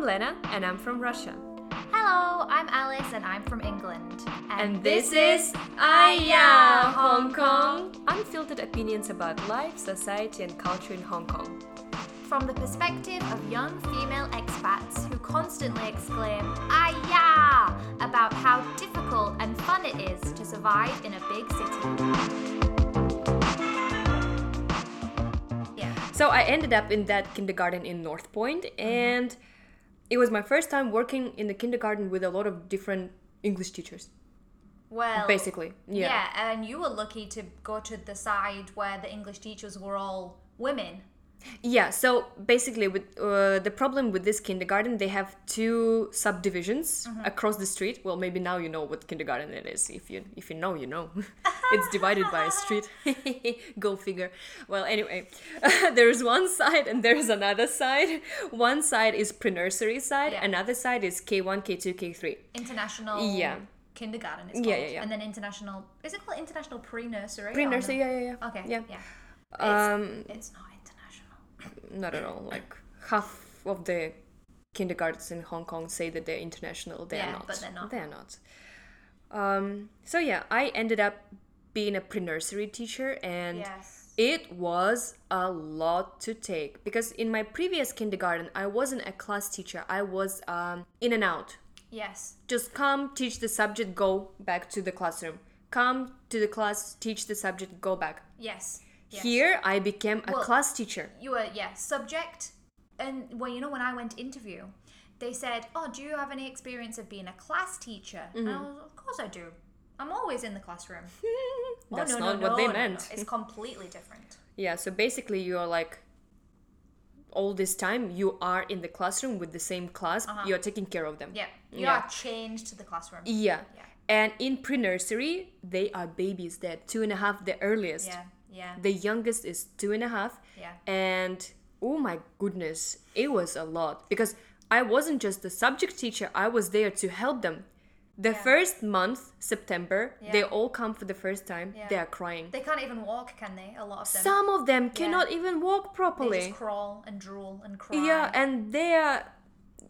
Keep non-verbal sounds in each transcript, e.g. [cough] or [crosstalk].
I'm Lena, and I'm from Russia. Hello, I'm Alice and I'm from England. And this is Aya Hong Kong! Unfiltered opinions about life, society, and culture in Hong Kong. From the perspective of young female expats who constantly exclaim, Aya! about how difficult and fun it is to survive in a big city. Yeah. So I ended up in that kindergarten in North Point, mm-hmm. and it was my first time working in the kindergarten with a lot of different English teachers. Well, Basically, yeah. Yeah, and you were lucky to go to the side where the English teachers were all women. Yeah, so basically, with uh, the problem with this kindergarten, they have two subdivisions across the street. Well, maybe now you know what kindergarten it is. If you if you know, you know. [laughs] it's divided by a street. [laughs] Go figure. Well, anyway, [laughs] there's one side and there's another side. One side is pre-nursery side. Yeah. Another side is K1, K2, K3. International Yeah. kindergarten it's Yeah, called. yeah, yeah. And then international is it called international pre-nursery? Pre-nursery, no? yeah, yeah, yeah. Okay. Yeah. Yeah. Um, It's, it's not not at all. Like half of the kindergartens in Hong Kong say that they're international. They are Yeah, not. but they're not. They're not. Um, so yeah, I ended up being a pre-nursery teacher, and Yes. it was a lot to take because in my previous kindergarten, I wasn't a class teacher. I was um, in and out. Yes. Just come, teach the subject, go back to the classroom. Come to the class, teach the subject, go back. Yes. Yes. Here, I became a Well, class teacher. you were yeah subject, and well you know when I went to interview, they said, "Oh, do you have any experience of being a class teacher?" Mm-hmm. I was, "Of course I do. I'm always in the classroom." [laughs] That's oh, no, not no, what they no, no. meant. It's completely different. Yeah, so basically you're like all this time you are in the classroom with the same class, you're taking care of them. Uh-huh. Yeah, you Yeah. are chained to the classroom. Yeah. Yeah. And in pre-nursery, they are babies. They're two and a half, the earliest. Yeah, yeah, The youngest is two and a half. yeah. And oh my goodness, it was a lot because I wasn't just the subject teacher, I was there to help them. The Yeah. first month, September, they all come for the first time. Yeah. They are crying. They can't even walk, can they? A lot of them. Some of them cannot even walk they properly. just crawl and drool and cry. Yeah, and their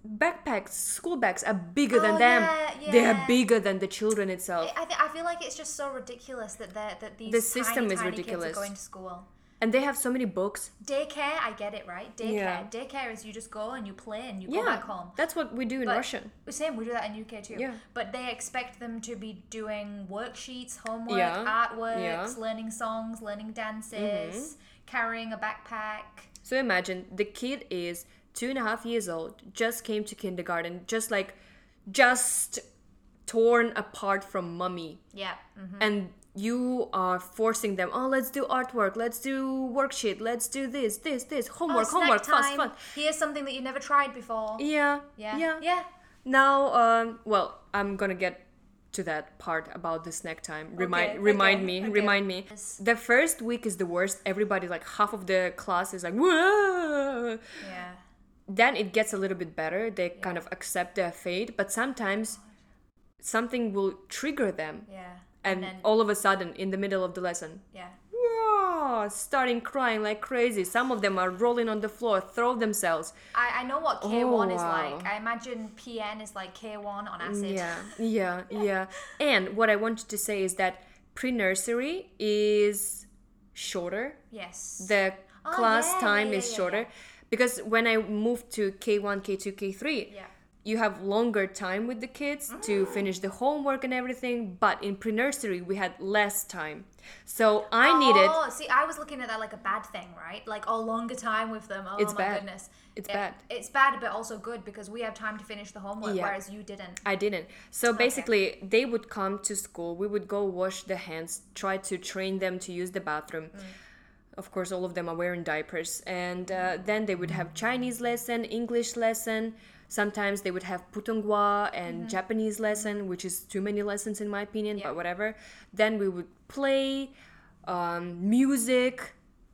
backpacks, school bags are bigger than Oh, them. yeah, They are bigger than the children itself. I, th- I feel like it's just so ridiculous that they're, that these The system tiny, is tiny ridiculous. kids are going to school. And they have so many books. Daycare, I get it, right? Daycare. Yeah. Daycare is you just go and you play and you yeah, go back home. that's what we do in But- Russian. Same, we do that in UK too. Yeah. But they expect them to be doing worksheets, homework, Yeah, artworks, yeah. Mm-hmm. learning songs, learning dances, carrying a backpack. So imagine the kid is two and a half years old, just came to kindergarten, just like, just torn apart from mummy. Yeah. mhm. and you are forcing them oh let's do artwork let's do worksheet let's do this this this Oh, homework snack homework fast fun Here's something that you've never tried before. yeah Yeah. yeah Yeah. now um well i'm gonna get to that part about the snack time remind Okay, remind okay, me okay. remind me Yes. the first week is the worst everybody like half of the class is like Whoa! Yeah. Then it gets a little bit better they kind of accept their fate but sometimes something will trigger them Yeah. and then, all of a sudden in the middle of the lesson yeah. Whoa, starting crying like crazy. Some of them are rolling on the floor, throw themselves. I, I know what K1 is Oh, wow. like. I imagine PN is like K1 on acid. Mm, yeah, [laughs] yeah, yeah. And what I wanted to say is that pre-nursery is shorter. Yes. The Oh, class yeah, yeah, time yeah, is yeah, shorter because when I moved to K1, K2, K3, yeah. you have longer time with the kids to mm-hmm. finish the homework and everything. But in pre-nursery, we had less time, so I oh, needed. Oh, see, I was looking at that like a bad thing, right? Like, oh, longer time with them. Oh It's my bad. goodness. It's It- bad. It's bad, but also good because we have time to finish the homework, Yeah. whereas you didn't. I didn't. So basically, they would come to school. We would go wash the hands, try to train them to use the bathroom. Mm. Of course, all of them are wearing diapers. And uh, then they would have Chinese lesson, English lesson. Sometimes they would have Putonghua and Japanese lesson, which is too many lessons in my opinion, Yeah. but whatever. Then we would play um, music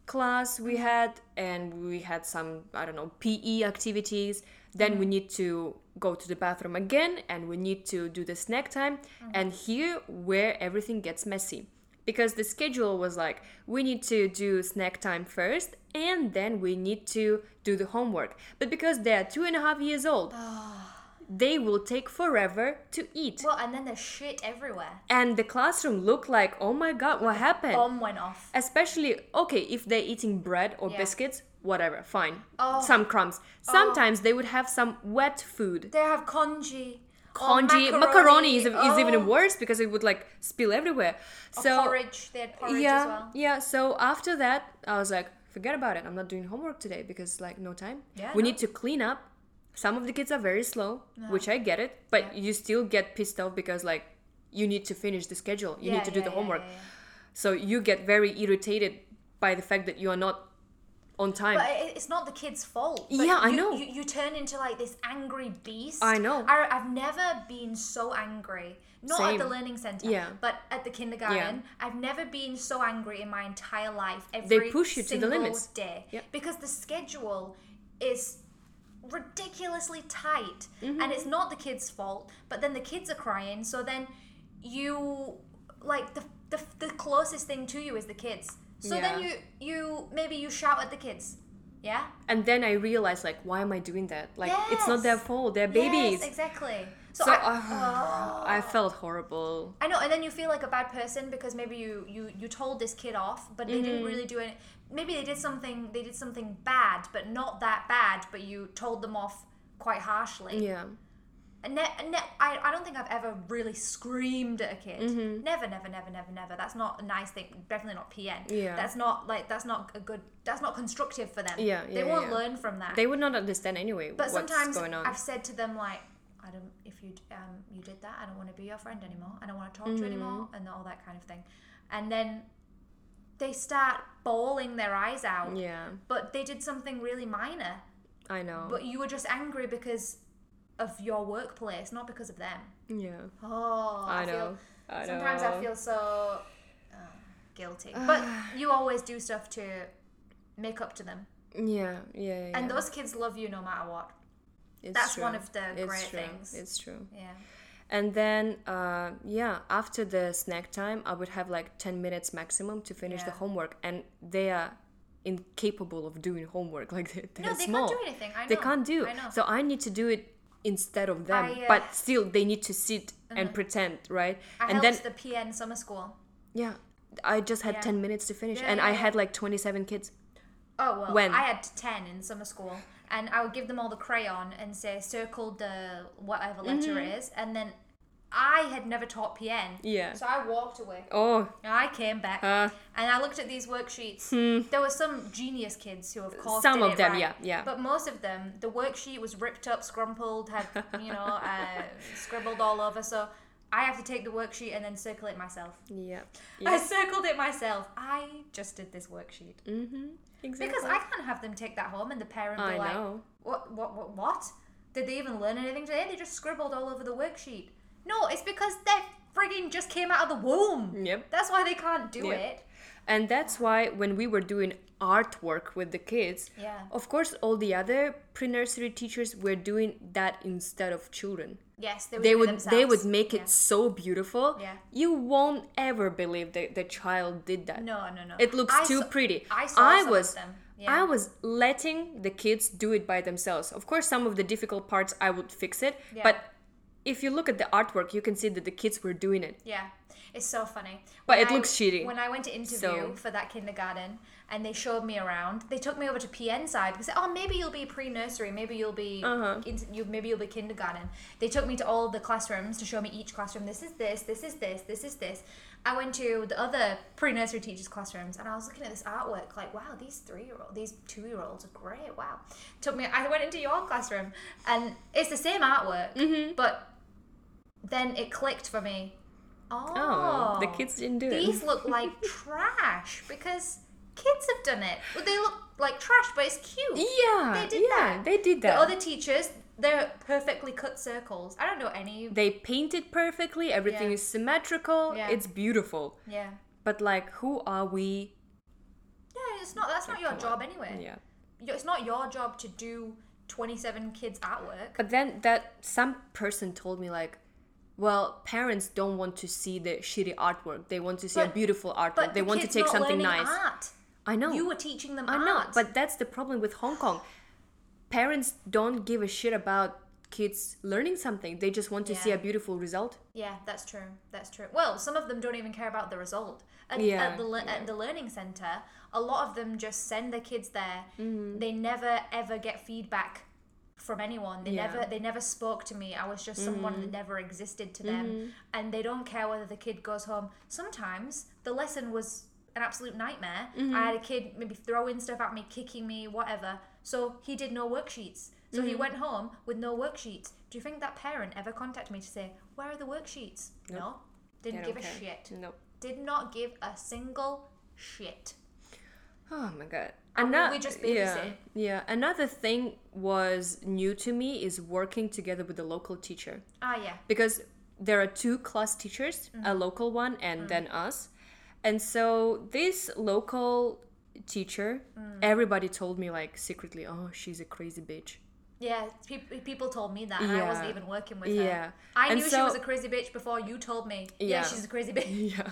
class we had and we had some i don't know pe activities then we need to go to the bathroom again and we need to do the snack time and here where everything gets messy because the schedule was like we need to do snack time first and then we need to do the homework but because they are two and a half years old [sighs] they will take forever to eat Well, and then there's shit everywhere. and the classroom looked like oh my god what happened Bomb went off. especially okay if they're eating bread or Yeah. biscuits whatever fine Oh. some crumbs sometimes oh. they would have some wet food They have congee. Congee oh, macaroni, is, is oh, even worse because it would like spill everywhere. Or so porridge. They had porridge yeah as well. yeah so after that i was like forget about it. I'm not doing homework today because like no time. Yeah, we no. need to clean up. Some of the kids are very slow which i get it but Yeah. you still get pissed off because like you need to finish the schedule. You Yeah, need to do the homework. so you get very irritated by the fact that you are not on time But it's not the kid's fault. But Yeah, I you- know. You, you turn into like this angry beast. I know. I, I've never been so angry. Not at the learning center, Yeah. but at the kindergarten. I've never been so angry in my entire life. They Every push you to the limits. day. Yep. Because the schedule is ridiculously tight, Mm-hmm. and it's not the kids' fault. But then the kids are crying, so then you like the the, the closest thing to you is the kids. So then you you maybe you shout at the kids. Yeah? and then i realized like why am i doing that like it's not their fault they're babies Yes, exactly. So, so I, uh, i felt horrible I know, and then you feel like a bad person because maybe you you you told this kid off, but they didn't Mm-hmm. really do it. Maybe they did something they did something bad, but not that bad. But you told them off quite harshly. yeah ne- and ne- I I don't think I've ever really screamed at a kid. Mm-hmm. Never, never, never, never, never. That's not a nice thing. Definitely not PN. Yeah. That's not like that's not a good. That's not constructive for them. Yeah, They won't yeah. learn from that. they would not understand anyway But what's sometimes going on I've said to them like, I don't. If you um you did that, I don't want to be your friend anymore. I don't want to talk to you Mm-hmm. anymore, and all that kind of thing. And then they start bawling their eyes out. yeah But they did something really minor. i know But you were just angry because of your workplace, not because of them. yeah Oh, I, i know feel. i know Sometimes I feel so uh, guilty. [sighs] But you always do stuff to make up to them, yeah yeah, yeah and yeah. those kids love you no matter what. It's that's true. one of the it's great true. things. it's true Yeah. and then uh, yeah after the snack time i would have like 10 minutes maximum to finish the homework and they are incapable of doing homework [laughs] like they're, they're No, they small can't do anything. I know. they can't do I know. so i need to do it instead of them I, uh, uh-huh. but still they need to sit and pretend right I and helped then the PN summer school. yeah i just had Yeah. 10 minutes to finish Yeah, and yeah, i had like 27 kids Oh well, When? I had ten in summer school, and I would give them all the crayon and say circle the whatever letter is," and then I had never taught PN. Yeah. So I walked away. oh And I came back uh, and I looked at these worksheets. There were some genius kids who, of course, Hmm. Some of them, right. yeah, yeah. But most of them, the worksheet was ripped up, scrumpled, had [laughs] you know, uh, scribbled all over. So I have to take the worksheet and then circle it myself. yeah, I circled it myself. I just did this worksheet mm-hmm exactly because I can't have them take that home and the parent be I like, know. "What? What? What? What? Did they even learn anything today? They just scribbled all over the worksheet." No, it's because they frigging just came out of the womb. Yep. That's why they can't do Yep. it. And that's why when we were doing artwork with the kids, Yeah. of course, all the other pre nursery teachers were doing that instead of children. Yes, they would. They would they would make it Yeah. so beautiful. Yeah. You won't ever believe that the child did that. No, no, no. It looks I too saw- pretty. I saw some of was them. I Yeah. was letting the kids do it by themselves. Of course, some of the difficult parts I would fix it, Yeah. but if you look at the artwork, you can see that the kids were doing it. Yeah, it's so funny. But When it looks shitty. When I went to interview So- for that kindergarten and they showed me around, they took me over to PN side because oh maybe you'll be pre nursery, maybe you'll be Uh-huh. in- you maybe you'll be kindergarten. They took me to all the classrooms to show me each classroom. This is this, this is this, this is this. I went to the other pre nursery teachers' classrooms and I was looking at this artwork like wow these three year olds, these two year olds are great. Wow. Took me. I went into your classroom and it's the same artwork, Mm-hmm. but then it clicked for me. Oh, Oh, the kids didn't do These it. These look [laughs] like trash because kids have done it. Well, They look like trash, but it's cute. Yeah, They did yeah, that. they did that. The other teachers, they're perfectly cut circles. I don't know any. they painted perfectly. Everything Yeah. is symmetrical. Yeah. It's beautiful. Yeah. But like, who are we? Yeah, it's not. That's not your job anyway. Yeah. It's not your job to do twenty-seven kids' artwork. But then that some person told me like, well, parents don't want to see the shitty artwork. They want to see a beautiful artwork. But they the want to take something nice. Art. I know. You were teaching them I art. know, but that's the problem with Hong Kong. Parents don't give a shit about kids learning something. They just want to see a beautiful result. Yeah, that's true. That's true. Well, some of them don't even care about the result. At, Yeah, at the le- at the learning center, a lot of them just send their kids there. Mm-hmm. They never ever get feedback from anyone. They Yeah. Mm-hmm. never they never spoke to me. I was just someone that never existed to them, and they don't care whether the kid goes home. Sometimes the lesson was an absolute nightmare. Mm-hmm. I had a kid maybe throwing stuff at me, kicking me, whatever. So he did no worksheets. So Mm-hmm. he went home with no worksheets. Do you think that parent ever contacted me to say, "Where are the worksheets?" No, didn't give a shit. Nope. Did not give a single shit. Oh my god. And Ano- we just yeah, babysit. yeah. Another thing was new to me is working together with the local teacher Ah, yeah. because there are two class teachers, a Mm-hmm. local one and then us. And so this local teacher, Mm. everybody told me like secretly, "Oh, she's a crazy bitch." Yeah, pe- people told me that, and I wasn't even working with her. Yeah. I And knew she was a crazy bitch before you told me. Yeah, Yeah. she's a crazy bitch. [laughs] Yeah.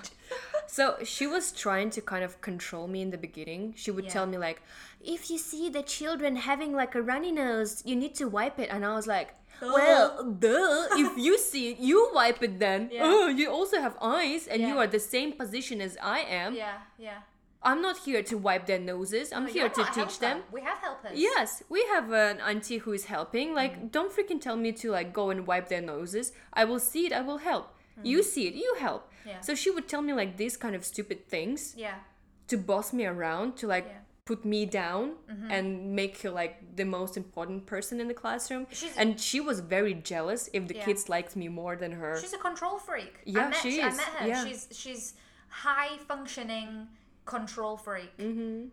So she was trying to kind of control me in the beginning. She would Yeah. tell me like, if you see the children having like a runny nose, you need to wipe it. And I was like, well, duh. if you [laughs] see it, you wipe it then. Yeah. Oh, you also have eyes and you are the same position as I am. Yeah, yeah. I'm not here to wipe their noses. I'm No, here to teach them. We have helpers. Yes, we have an auntie who is helping. Like, Mm. don't freaking tell me to like go and wipe their noses. I will see it. I will help. You see it. You help. Mm. Yeah. So she would tell me like these kind of stupid things Yeah. to boss me around, to like Yeah. Mm-hmm. put me down and make her like the most important person in the classroom. She's- and she was very jealous if the Yeah. kids liked me more than her. She's a control freak. Yeah, I met, she I is. met her. Yeah. She's she's high functioning control freak mm-hmm.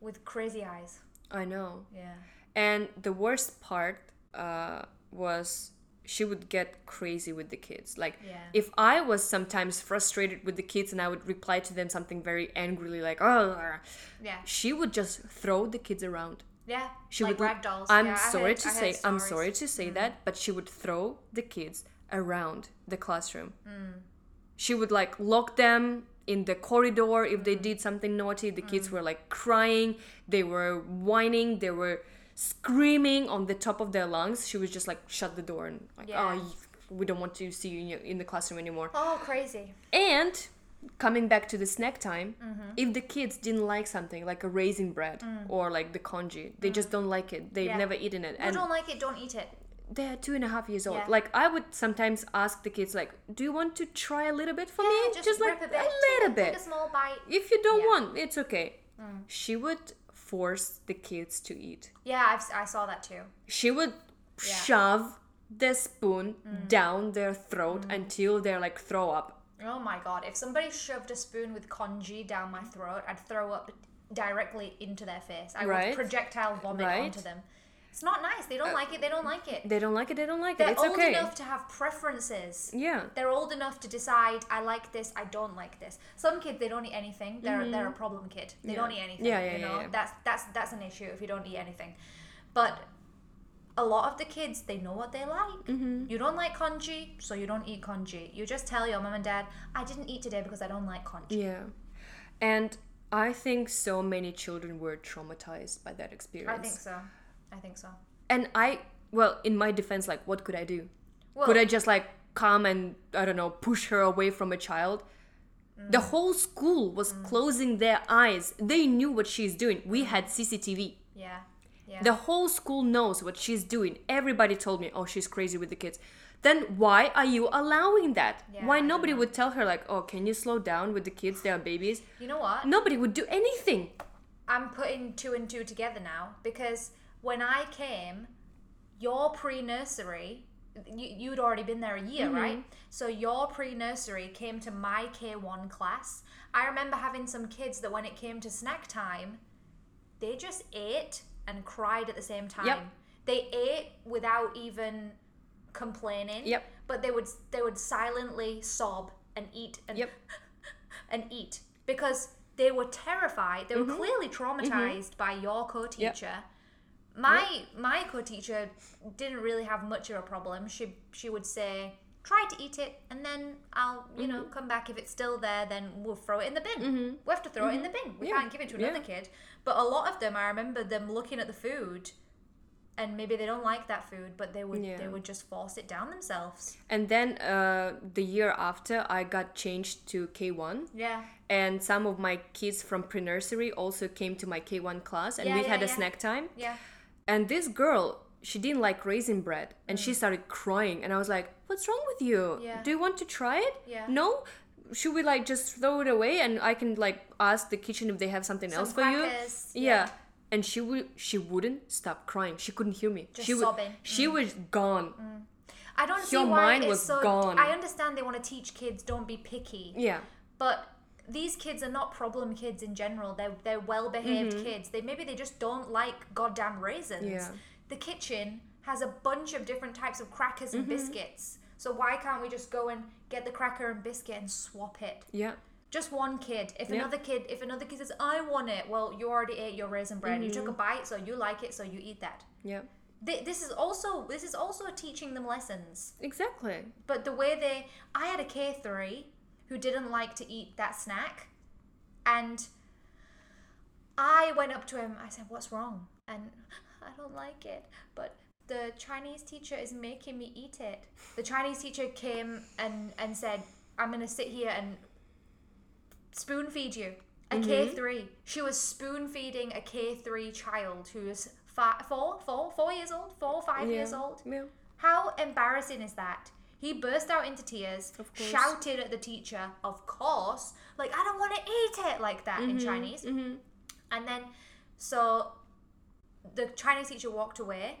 with crazy eyes. I know. Yeah. And the worst part uh, was she would get crazy with the kids. Like, Yeah. if I was sometimes frustrated with the kids and I would reply to them something very angrily, like, oh, Yeah. she would just throw the kids around. Yeah. She like would. I'm Yeah, sorry to say. I'm. Mm. sorry to say that, but she would throw the kids around the classroom. Mm. She would like lock them in the corridor if Mm. they did something naughty. The kids were like crying. They were whining. They were screaming on the top of their lungs. She was just like shut the door and like, Yeah. oh, we don't want to see you in, the classroom anymore. Oh, crazy. And coming back to the snack time, Mm-hmm. if the kids didn't like something like a raisin bread or like the congee, they just don't like it. They've Mm. Yeah. never eaten it. And don't like it, don't eat it. They're two and a half years old. Yeah. Like I would sometimes ask the kids, like, "Do you want to try a little bit for Yeah, me? just, like a bit. a little bit. A small bite. If you don't Yeah. Mm. want, it's okay." She would force the kids to eat. Yeah, I've, I saw that too. She would. Mm. shove the spoon down their throat until they're like throw up. Oh my god, if somebody shoved a spoon with congee down my throat, I'd throw up directly into their face. I Right. would projectile vomit Right. onto them. It's not nice. They don't like it. They don't like it. They don't like it. They don't like it. They're it. It's old enough to have preferences. Yeah. They're old enough to decide I like this, I don't like this. Some kids they don't eat anything. They're they're a problem kid. They Mm-hmm. Yeah. don't eat anything. Yeah, yeah, you yeah, know? yeah. That's that's that's an issue if you don't eat anything. But a lot of the kids they know what they like. Mm-hmm. You don't like congee, so you don't eat congee. You just tell your mom and dad, I didn't eat today because I don't like congee. Yeah. And I think so many children were traumatized by that experience. I think so. I think so. And I, well, in my defense, like, what could I do? Well, could I just like come and I don't know push her away from a child? Mm. The whole school was mm. closing their eyes. They knew what she's doing. We mm. had CCTV. yeah. Yeah. The whole school knows what she's doing. Everybody told me, "Oh, she's crazy with the kids." Then why are you allowing that? Yeah, why nobody would tell her like, "Oh, can you slow down with the kids? They are babies." you know what? Nobody would do anything. I'm putting two and two together now because when I came, your pre nursery, you, you'd already been there a year, right? So your pre nursery came to my K1 class. I remember having some kids that when it came to snack time, they just ate and cried at the same time. Yep. They ate without even complaining. Yep. But they would they would silently sob and eat and Yep. [laughs] and eat because they were terrified. They were Mm-hmm. clearly traumatized by your co-teacher. My my co-teacher didn't really have much of a problem. She she would say, try to eat it, and then I'll, you know, come back. If it's still there, then we'll throw it in the bin. We have to throw it in the bin. We Yeah. can't give it to another Yeah. kid. But a lot of them, I remember them looking at the food, and maybe they don't like that food, but they would they would just force it down themselves. And then uh, the year after, I got changed to K1. Yeah. And some of my kids from pre nursery also came to my K1 class, and Yeah, we yeah, had a yeah. snack time. Yeah. And this girl, she didn't like raisin bread, and she started crying. And I was like, "What's wrong with you? Mm. Yeah. Do you want to try it? Yeah. No. Should we like just throw it away, and I can like ask the kitchen if they have something Some else for crackers, you? yeah. And she would, she wouldn't stop crying. She couldn't hear me. Just she would, sobbing. Mm. She was gone. I don't see Your why mind it's was so. gone. I understand they want to teach kids don't be picky, Yeah. but these kids are not problem kids in general. They're they're well behaved kids. They maybe they just don't like goddamn raisins. Mm-hmm. Yeah. The kitchen has a bunch of different types of crackers and Mm-hmm. biscuits. So why can't we just go and get the cracker and biscuit and swap it? Yeah. Just one kid. If Yeah. another kid, if another kid says, "I want it," well, you already ate your raisin bread. You Mm-hmm. took a bite, so you like it, so you eat that. Yeah. Th- This is also this is also teaching them lessons. Exactly. But the way they, I had a K three who didn't like to eat that snack, and I went up to him. I said, "What's wrong?" And [laughs] I don't like it, but the Chinese teacher is making me eat it. The Chinese teacher came and and said, "I'm gonna sit here and spoon feed you." A mm-hmm. K three. She was spoon feeding a K three child who is five, four, four, four years old, four, five years old. Yeah. How embarrassing is that? He burst out into tears, shouted at the teacher, of course, like, I don't want to eat it, like that in Chinese. Mm-hmm. And then, so the Chinese teacher walked away.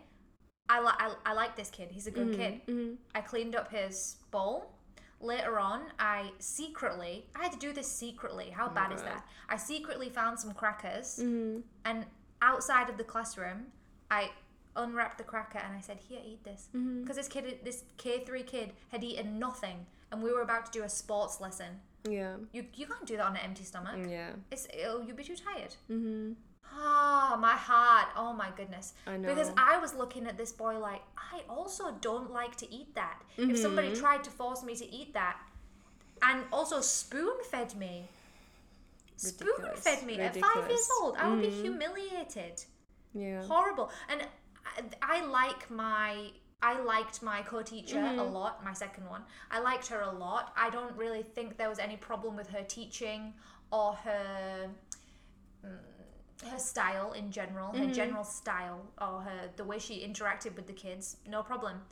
I, li- I, I like this kid, he's a good kid. Mm-hmm. I cleaned up his bowl. Later on, I secretly, I had to do this secretly. How bad is that? I secretly found some crackers Mm-hmm. and outside of the classroom, I unwrapped the cracker and I said, "Here, eat this," Mm-hmm. because this kid, this K three kid, had eaten nothing, and we were about to do a sports lesson. Yeah. You you can't do that on an empty stomach. Yeah. It's it'll, you'll be too tired. Mm-hmm. Ah, my heart. Oh my goodness. I know. Because. I was looking at this boy like, I also don't like to eat that. If somebody Mm-hmm. tried to force me to eat that, and also spoon fed me, Spoon fed me at five years old, I would be Mhm. humiliated. Yeah. Horrible. And I, I like my. I liked my co-teacher a Mm-hmm. lot, my second one. I liked her a lot. I don't really think there was any problem with her teaching or her mm, her style in general, Mm-hmm. her general style or her the way she interacted with the kids, no problem.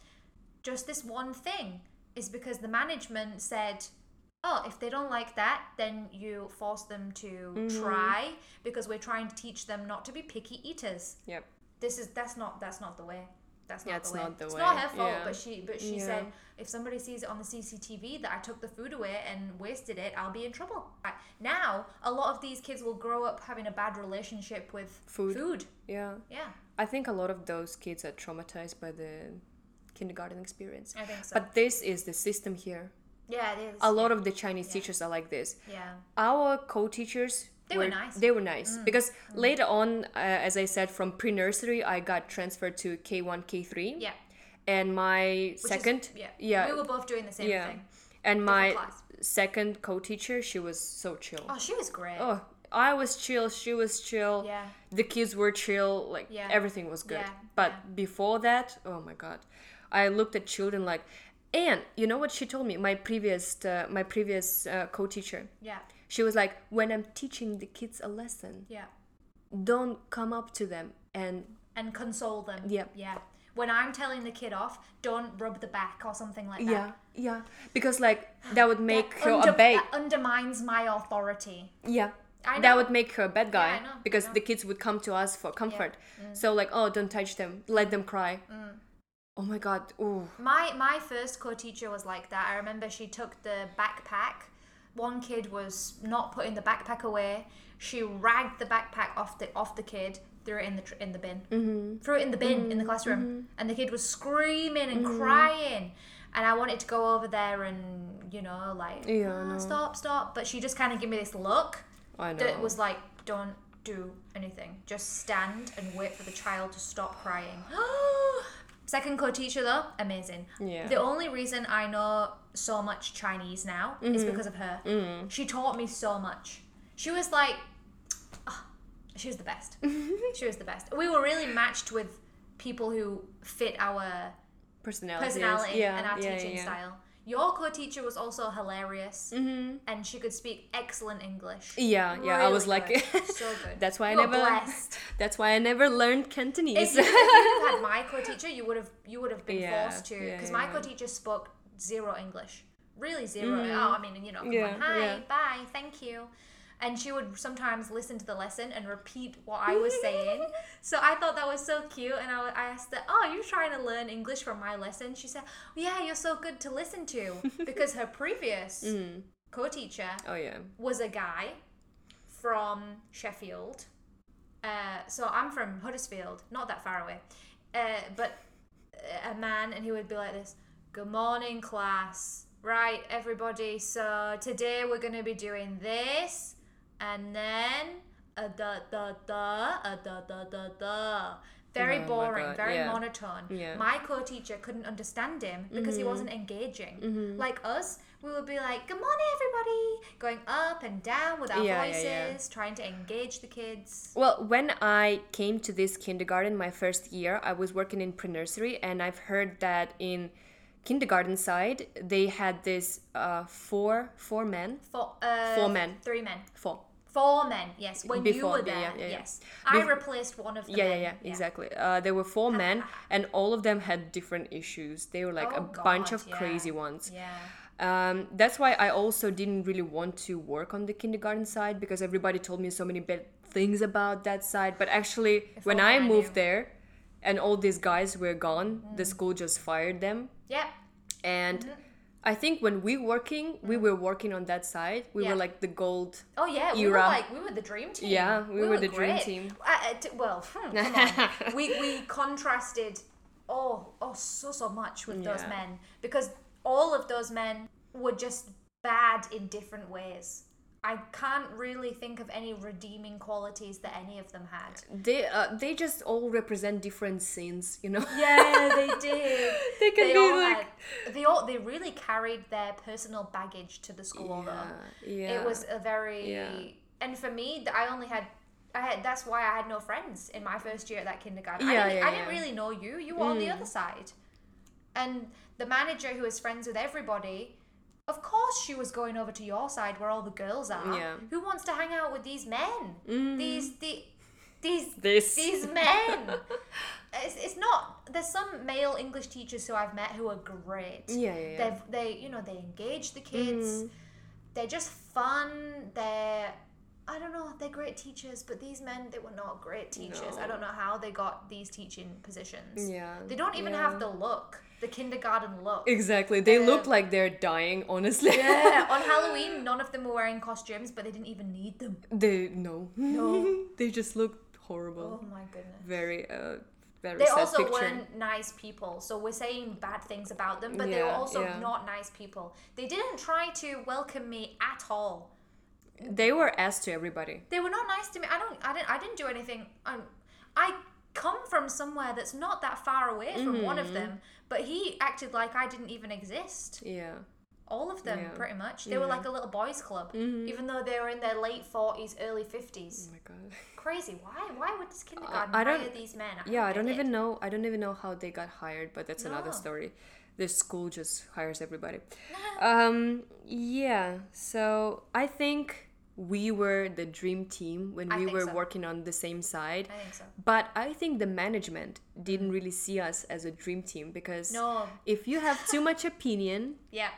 Just this one thing is because the management said, "Oh, if they don't like that, then you force them to Mm-hmm. try because we're trying to teach them not to be picky eaters." Yep. This is that's not that's not the way. That's not Yeah, the way. not the it's way. not her fault, Yeah. but she but she Yeah. said if somebody sees it on the CCTV that I took the food away and wasted it, I'll be in trouble. Now, a lot of these kids will grow up having a bad relationship with Food. Food. Yeah. Yeah, I think a lot of those kids are traumatized by the kindergarten experience. I think so. But this is the system here. yeah, it is. A lot of the Chinese teachers are like this. yeah. Our co-teachers They were nice. Mm. They were nice because later on, uh, as I said, from pre-nursery, I got transferred to K1, K3, Yeah. and my Which is- second, yeah. yeah, We were both doing the same yeah, thing. and my class. second co-teacher, she was so chill. Oh, she was great. Oh, I was chill. She was chill. Yeah. The kids were chill. Like Yeah. everything was good. Yeah, But yeah. before that, oh my god, I looked at children like, and you know what she told me? My previous, uh, my previous uh, co-teacher. Yeah. She was like, when I'm teaching the kids a lesson, Yeah. don't come up to them and And console them. yeah Yeah. When I'm telling the kid off, don't rub the back or something like that. yeah, yeah, because like that would make That her under- a bad. that undermines my authority. Yeah. I That would make her a bad guy I know, because. Mm. the kids would come to us for comfort. So like, oh, don't touch them, let them cry. Oh my god, ooh. My my first co-teacher was like that. I remember she took the backpack. One kid was not putting the backpack away. She ragged the backpack off the off the kid, threw it in the tr- in the bin. Mm-hmm. Threw it in the bin in the classroom, and the kid was screaming and crying. And I wanted to go over there and you know like Yeah, I "Ah, stop stop, but she just kind of gave me this look I know. that was like don't do anything. Just stand and wait for the child to stop crying. [gasps] [gasps] [gasps] Second co-teacher though, amazing. Yeah. The only reason I know so much Chinese now is Mm-hmm. because of her. She taught me so much. She was like, ah, she was the best. [laughs] she was the best. We were really matched with people who fit our Personality. Yeah. and our yeah, teaching yeah. style. Your co-teacher was also hilarious, Mm-hmm. and she could speak excellent English. Yeah, yeah. I was like, so [laughs] good. that's why You I never. blessed. [laughs] That's why I never learned Cantonese. If you, if you had [laughs] my co-teacher, you would have you would have been Yeah, forced to because yeah, my yeah. co-teacher spoke zero English, really 0 Oh, I mean, you know, Yeah, on, hi, yeah. bye, thank you, and she would sometimes listen to the lesson and repeat what I was saying. [laughs] so I thought that was so cute, and I, I asked her, "Oh, you're trying to learn English from my lesson?" She said, "Yeah, you're so good to listen to," [laughs] because her previous Mm. co-teacher oh yeah. was a guy from Sheffield. Uh, so I'm from Huddersfield, not that far away. Uh, but a man, and he would be like this Good morning, class. Right, everybody. So today we're going to be doing this, and then a da da da, a da da da da. Very Oh boring, very yeah. monotone. Yeah. My co-teacher couldn't understand him because he mm-hmm. wasn't engaging. Mm-hmm. Like us, we would be like, "Good morning, everybody," going up and down with our Yeah, voices, trying to engage the kids. Well, when I came to this kindergarten my first year, I was working in pre-nursery, and I've heard that in kindergarten side they had this uh, four four men Four, uh, Four men. three men, four four men. Yes, when you were there, yeah, yeah, yeah. yes, I replaced one of them. yeah, yeah yeah exactly uh, there were four [laughs] men and all of them had different issues they were like a Oh, bunch of crazy ones Yeah. um, that's why i also didn't really want to work on the kindergarten side because everybody told me so many bad things about that side but actually when i I moved knew. there and all these guys were gone Mm. the school just fired them Yep. and Mm-hmm. i think when we working we were working on that side we Yeah. were like the gold Oh yeah, we were like we were the dream team. Yeah, we were the dream team. Uh, uh, t- well, hmm, [laughs] we we contrasted oh oh so so much with those men because all of those men were just bad in different ways. I can't really think of any redeeming qualities that any of them had. they uh, they just all represent different scenes, you know Yeah, they [laughs] did. They can be all like- had, they all they really carried their personal baggage to the school though. yeah It was a very Yeah. and for me, I only had. I had, that's why I had no friends in my first year at that kindergarten. I, Yeah, didn't, yeah, I didn't yeah. Mm. really know you. You were on the other side. And the manager who was friends with everybody, of course she was going over to your side where all the girls are. Yeah. Who wants to hang out with these men? Mm. These the these This. these men. [laughs] it's, it's not there's some male English teachers who I've met who are great. Yeah, yeah, yeah. They've they you know, they engage the kids. Mm. They're just fun. They're I don't know, they're great teachers, but these men they were not great teachers. I don't know how they got these teaching positions. Yeah, They don't even yeah. have the look, the kindergarten look. exactly they Uh, look like they're dying honestly yeah, [laughs] on Halloween, none of them were wearing costumes, but they didn't even need them. they no No. [laughs] they just looked horrible Oh my goodness. very uh very They also picture weren't nice people, so we're saying bad things about them, but they were also yeah. not nice people. They didn't try to welcome me at all. They were asked to everybody They were not nice to me. I don't. I didn't. I didn't do anything. I, I come from somewhere that's not that far away from one of Mm-hmm. them, but he acted like I didn't even exist. yeah All of them, Yeah. Mm-hmm. pretty much. They were like a little boys' club, even though they were in their late forties, early fifties. oh my god [laughs] Crazy. Why? Why would this kindergarten I don't- hire these men? yeah i don't it. even know i don't even know how they got hired but that's another story the school just hires everybody [laughs] um yeah so i think we were the dream team when I we were so. working on the same side I think so. but i think the management didn't really see us as a dream team because No. if you have too much [laughs] opinion Yeah.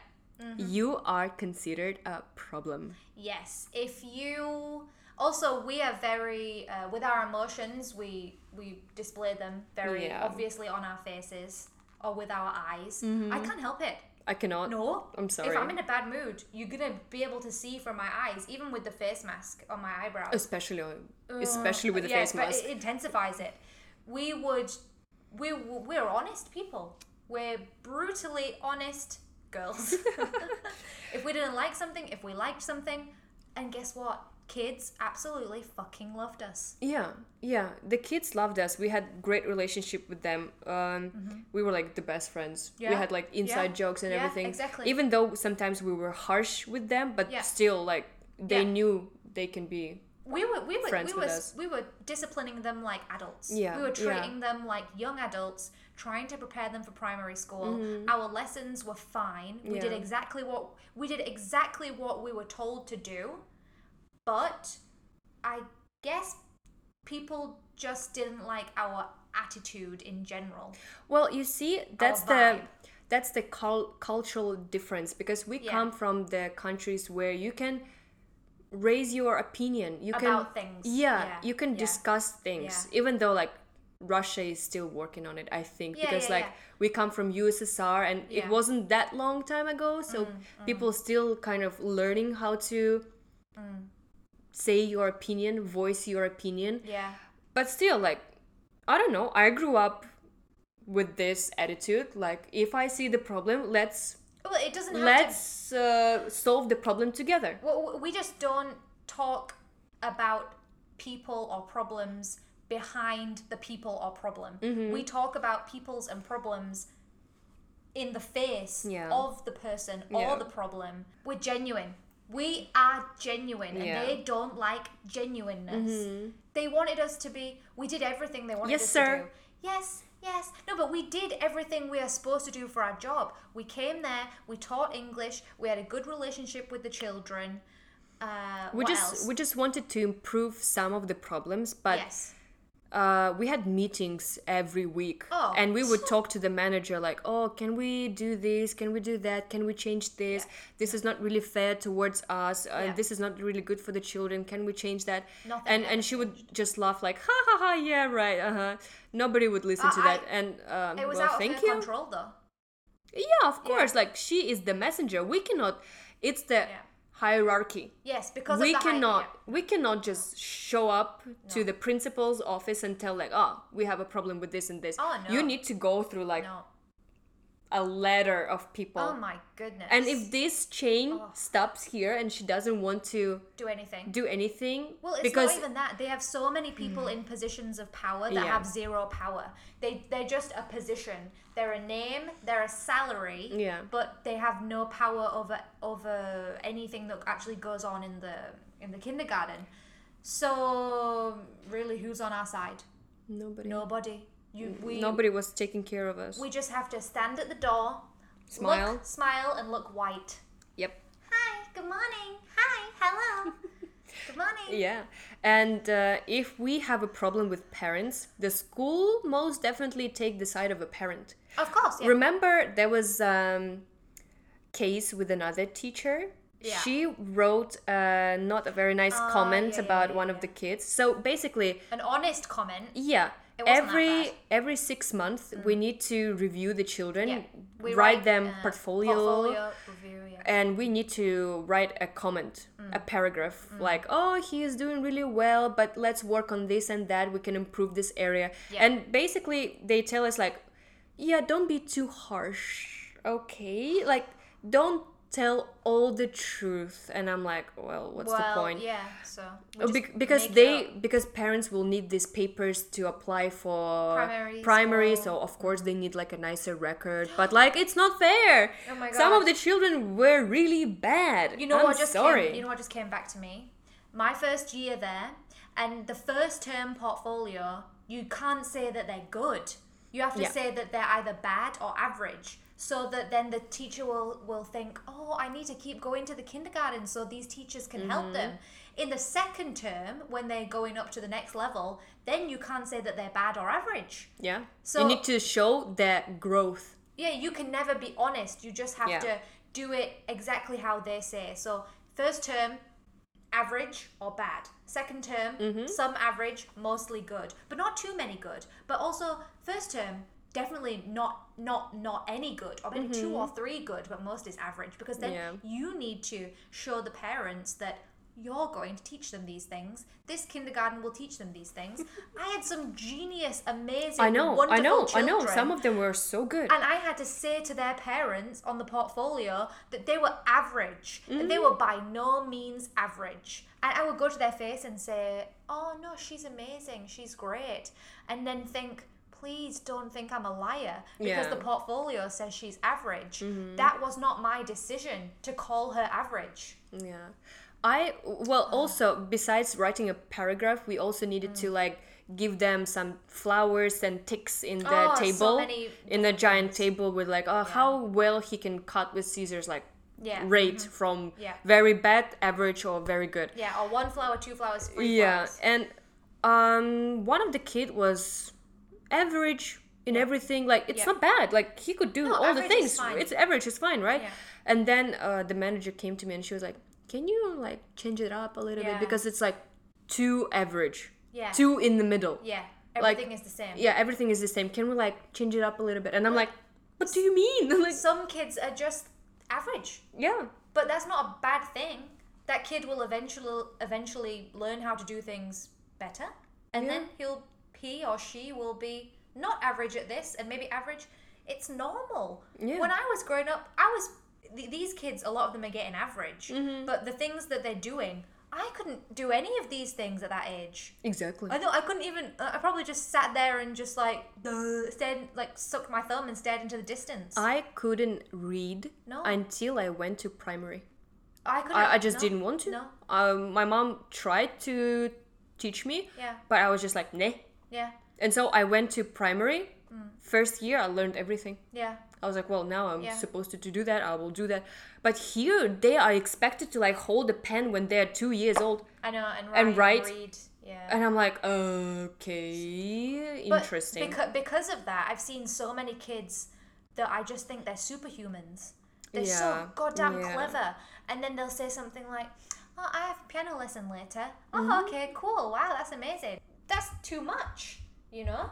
you are considered a problem Yes, if you also we are very uh, with our emotions we we display them very Yeah. obviously on our faces or with our eyes. Mm-hmm. I can't help it. I cannot No, I'm sorry. If. I'm in a bad mood, you're gonna be able to see from my eyes, even with the face mask on my eyebrows. especially on, uh, especially with the yes, face but mask it intensifies it. We would, we we're honest people. We're brutally honest girls. [laughs] [laughs] if we didn't like something, if we liked something, and guess what? Kids absolutely fucking loved us. Yeah, yeah. The kids loved us. We had great relationship with them. Um, We were like the best friends. We Mm-hmm. Had like inside yeah, jokes and yeah, everything. exactly. Even though sometimes we were harsh with them, but Yeah. still, like they Yeah. knew they can be. We were we were Friends we were we were disciplining them like adults. Yeah, We were yeah. treating them like young adults, trying to prepare them for primary school. Our lessons were fine. We did Mm-hmm. Exactly what we did exactly what we were told to do. But I guess people just didn't like our attitude in general. Well, you see, that's the that's the cul- cultural difference because we Yeah. come from the countries where you can raise your opinion. You can About things. Yeah, Yeah, you can yeah. discuss things, even though like Russia is still working on it. I think because like we come from USSR and it. Mm, wasn't that long time ago, so people still kind of learning how to Mm. Say your opinion, voice your opinion Yeah. but still like i don't know i grew up with this attitude like if i see the problem let's Well, it doesn't have let's uh, solve the problem together Well, we just don't talk about people or problems behind the people or problem. Mm-hmm. We talk about peoples and problems in the face Yeah. of the person or Yeah. the problem. We're genuine. We are genuine, and Yeah. Mm-hmm. they don't like genuineness. They wanted us to be. We did everything they wanted Yes, us sir. to do. Yes, yes. No, but we did everything we are supposed to do for our job. We came there, we taught English, we had a good relationship with the children. Uh, we just else? we just wanted to improve some of the problems but yes. Uh, we had meetings every week. Oh. and we would talk to the manager like oh can we do this? Can we do that? Can we change this? This is not really fair towards us uh, Yeah. this is not really good for the children. Can we change that? Nothing and and she would just laugh like ha ha ha yeah right uh-huh. Nobody would listen to I- that. And um, It was well out of thank her you. control, though. yeah of course like she is the messenger. We cannot it's the Yeah. Hierarchy Yes, because we of the cannot yeah. we cannot just show up to the principal's office and tell like oh we have a problem with this and this Oh, no. you need to go through like No. A ladder of people Oh my goodness. and if this chain Oh. stops here and she doesn't want to do anything. do anything Well, it's because not even that. They have so many people mm. in positions of power that Yeah. have zero power. They they're just a position. They're a name. They're a salary. Yeah. But they have no power over over anything that actually goes on in the in the kindergarten. So really, who's on our side? nobody Nobody. You we nobody was taking care of us we just have to stand at the door, Smile. look, smile, and look white. yep Hi. Good morning. Hi. Hello. [laughs] good morning. yeah and uh, if we have a problem with parents the school most definitely take the side of a parent Of course. Yeah. Remember, there was um, case with another teacher. Yeah. She wrote uh, not a very nice Oh, comment yeah, about one of the kids. So basically, An honest comment. yeah, It wasn't that every. Mm. every six months we need to review the children, Yeah. We write, them uh, portfolio, portfolio review. Yeah. and we need to write a comment, a paragraph like, "Oh, he is doing really well, but let's work on this and that. We can improve this area." Yeah. And basically, they tell us like, "Yeah, don't be too harsh, okay? Like, don't tell all the truth." And I'm like, "Well, what's well, the point?" yeah. So Oh, just because they because parents will need these papers to apply for Primary primary so of mm-hmm. course they need like a nicer record [gasps] but like it's not fair Oh my some of the children were really bad You know I'm what just sorry came, you know what just came back to me? My first year there and the first term portfolio, you can't say that they're good. You have to Yeah. say that they're either bad or average. So that then the teacher will, will think, oh, I need to keep going to the kindergarten so these teachers can help them. Mm-hmm. In the second term, when they're going up to the next level, then you can't say that they're bad or average. yeah So- you need to show their growth Yeah, you can never be honest. You just have Yeah. to do it exactly how they say. So, first term, average or bad. Second term, Mm-hmm. some average, mostly good, but not too many good. But also, first term, definitely not not not any good, or maybe two or three good, but most is average because then Mm-hmm. Yeah. you need to show the parents that you're going to teach them these things. This kindergarten will teach them these things. [laughs] I had some genius, amazing, I know, I wonderful know, I children. know. Some of them were so good. And I had to say to their parents on the portfolio that they were average, that Mm-hmm. they were by no means average. And I would go to their face and say, Oh no, she's amazing, she's great. And then think, Please don't think I'm a liar because Yeah. Mm-hmm. the portfolio says she's average. That was not my decision to call her average. Yeah. I well also besides writing a paragraph, we also needed Mm. to like give them some flowers and ticks in the Oh, so table many in a giant table with like oh how well he can cut with scissors like Yeah. Mm-hmm. rate from Yeah. very bad, average or very good. Yeah, or one flower, two flowers, three Yeah, flowers. and um one of the kid was average in everything like it's Yeah. not bad like he could do No, all the things it's average It's fine right Yeah. and then uh, the manager came to me and she was like can you like change it up a little bit because it's like too average Yeah. too in the middle Yeah, Like- everything is the same. yeah everything is the same can we like change it up a little bit and i'm like what do you mean [laughs] like Some kids are just average. yeah But that's not a bad thing. That kid will eventually eventually learn how to do things better, and Yeah. then he'll he or she will be not average at this and maybe average. It's normal. Yeah. When I was growing up, I was th- these kids. A lot of them are getting average, Mm-hmm. but the things that they're doing, I couldn't do any of these things at that age. exactly I know I couldn't even. I probably just sat there and just like stared, like sucked my thumb and stared into the distance. i couldn't read No. until i went to primary I couldn't. I, I just no, didn't want to. No. Um, my mom tried to teach me, Yeah. but I was just like, nah. Yeah. And so I went to primary. Mm. First year, I learned everything. Yeah. I was like, well, now I'm Yeah. supposed to, to do that. I will do that. But here, they are expected to like hold a pen when they're two years old, I know, and write And and, write. read. Yeah. and I'm like, okay, But interesting. Because, because of that, I've seen so many kids that I just think they're superhumans. They're Yeah, so goddamn yeah. clever. And then they'll say something like, Oh, I have a piano lesson later. Oh, Mm-hmm. okay, cool. Wow, that's amazing. That's too much, you know?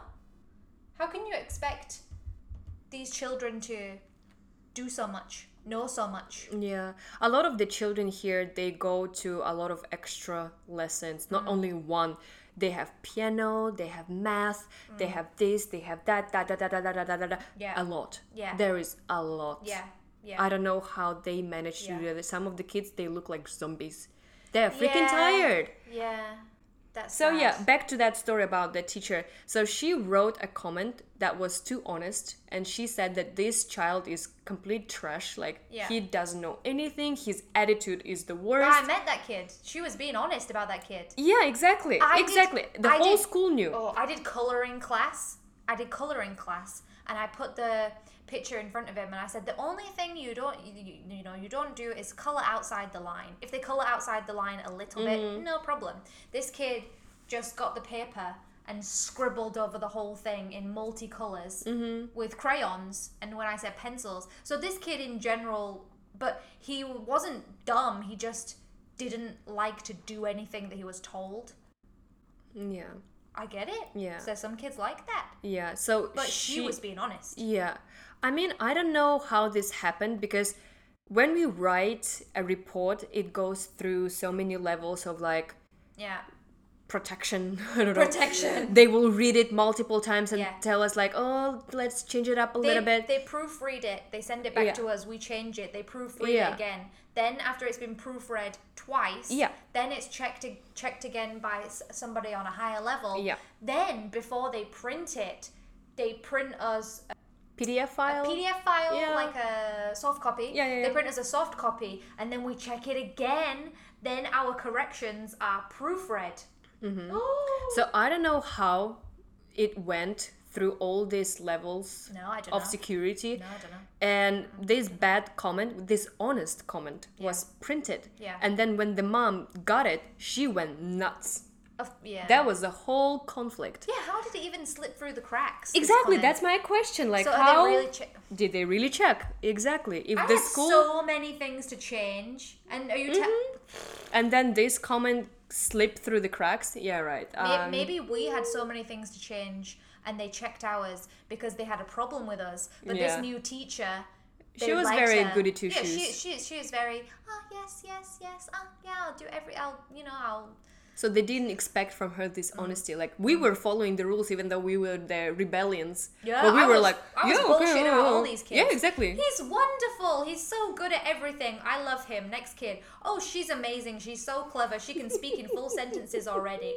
How can you expect these children to do so much, know so much? Yeah, a lot of the children here they go to a lot of extra lessons, Mm. not only one. They have piano, they have math, they have this, they have that, da da da da da da da da. Mm. Yeah. A lot. Yeah. There is a lot. Yeah, yeah. I don't know how they manage to Yeah. do that. Some of the kids they look like zombies. They're freaking Yeah. tired. Yeah. That's So sad. yeah, back to that story about the teacher. So she wrote a comment that was too honest, and she said that this child is complete trash. Like Yeah. he doesn't know anything. His attitude is the But worst. I met that kid. She was being honest about that kid. yeah, exactly, I did- exactly. the I whole did- school knew. Oh, I did coloring class. I did coloring class, and I put the picture in front of him, and I said the only thing you don't, you, you, know, you don't do is color outside the line. If they color outside the line a little Mm-hmm. bit, no problem. This kid just got the paper and scribbled over the whole thing in multicolors Mm-hmm. with crayons, and when I said pencils. So this kid in general, but he wasn't dumb. He just didn't like to do anything that he was told. Yeah, I get it. Yeah. So some kids like that. yeah. So But she, was being honest. Yeah. I mean, I don't know how this happened because when we write a report, it goes through so many levels of like Yeah. protection. [laughs] I don't know. Protection. They will read it multiple times and Yeah. tell us like, "Oh, let's change it up a They, little bit." they proofread it. They send it back Yeah. to us. We change it. They proofread Yeah. it again. Then after it's been proofread twice, Yeah. then it's checked checked again by somebody on a higher level. Yeah. Then before they print it, they print us a PDF file. PDF file, Yeah. like a soft copy. Yeah, yeah, They print us a soft copy, and then we check it again. Then our corrections are proofread. Mm-hmm. [gasps] So I don't know how it went through all these levels No, of know. security. No, I don't know. And this bad comment, this honest comment, was printed. Yeah. And then when the mom got it, she went nuts. Of- yeah. That was a whole conflict. yeah. How did it even slip through the cracks? Exactly, that's my question. Like, So how they really? Che- did they really check? Exactly. If I the school so many things to change, and are you? Te- Mm-hmm. and then this comment slipped through the cracks. Yeah, right. Um, Maybe we had so many things to change, and they checked ours because they had a problem with us. But Yeah. this new teacher She was liked very her. goody two yeah, shoes. She, she, she was very, oh, yes, yes, yes, oh, yeah, I'll do every, I'll, you know, I'll. So they didn't expect from her this Mm. honesty. Like we mm. were following the rules, even though we were the rebellions. Yeah, but we I were was- like, I was yeah, okay, bullshitting about all these kids. Yeah, exactly. He's wonderful. He's so good at everything. I love him. Next kid. Oh, she's amazing. She's so clever. She can speak in full [laughs] sentences already.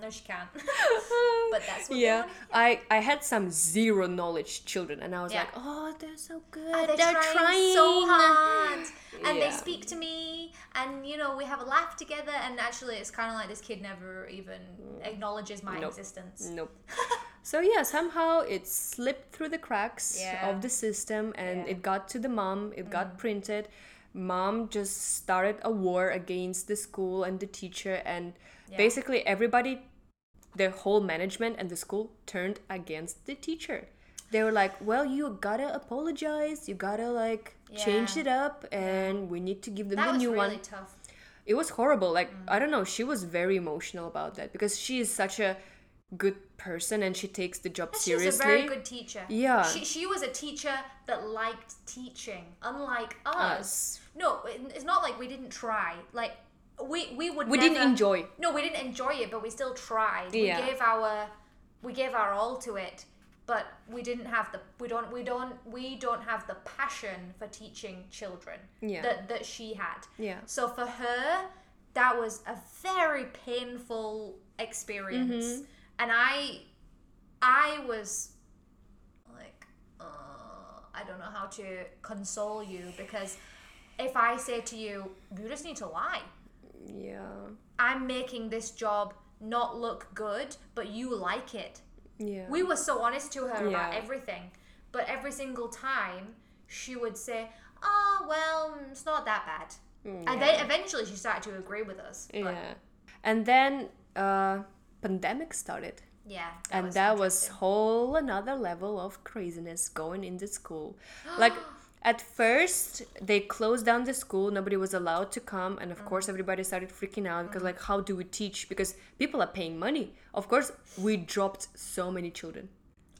No, she can't. [laughs] but that's what yeah. I I had some zero knowledge children, and I was Yeah. like, oh, they're so good. Oh, they're, they're trying, so hard and they speak to me and you know we have a laugh together and actually it's kind of like this kid never even acknowledges my Nope. existence Nope. [laughs] so yeah, somehow it slipped through the cracks Yeah. of the system, and Yeah. Mm. it got to the mom. It got printed. Mom just started a war against the school and the teacher, and Yeah. basically everybody, the whole management and the school turned against the teacher. They were like, "Well, you gotta apologize. You gotta like change it up, and we need to give them that the new really one." tough it was horrible like Mm. i don't know she was very emotional about that because she is such a good person and she takes the job she seriously was a very good teacher Yeah. she, she was a teacher that liked teaching unlike us, Us. no it's not like we didn't try like we we would we didn't enjoy No, we didn't enjoy it, but we still tried. Yeah. We gave our we gave our all to it, but we didn't have the we don't we don't we don't have the passion for teaching children Yeah. that that she had. Yeah. So for her, that was a very painful experience, Mm-hmm. and I I was like uh, I don't know how to console you because if I say to you, you just need to lie. Yeah. I'm making this job not look good, but you like it. yeah. We were so honest to her about everything, but every single time she would say, "Oh well, mm, it's not that bad," and then eventually she started to agree with us. But yeah. And then uh pandemic started. Yeah, and was that was whole another level of craziness going into school. Like [gasps] [gasps] [gasps] at first they closed down the school. Nobody was allowed to come. And of Mm. course everybody started freaking out because like how do we teach? Because people are paying money. Of course we dropped so many children.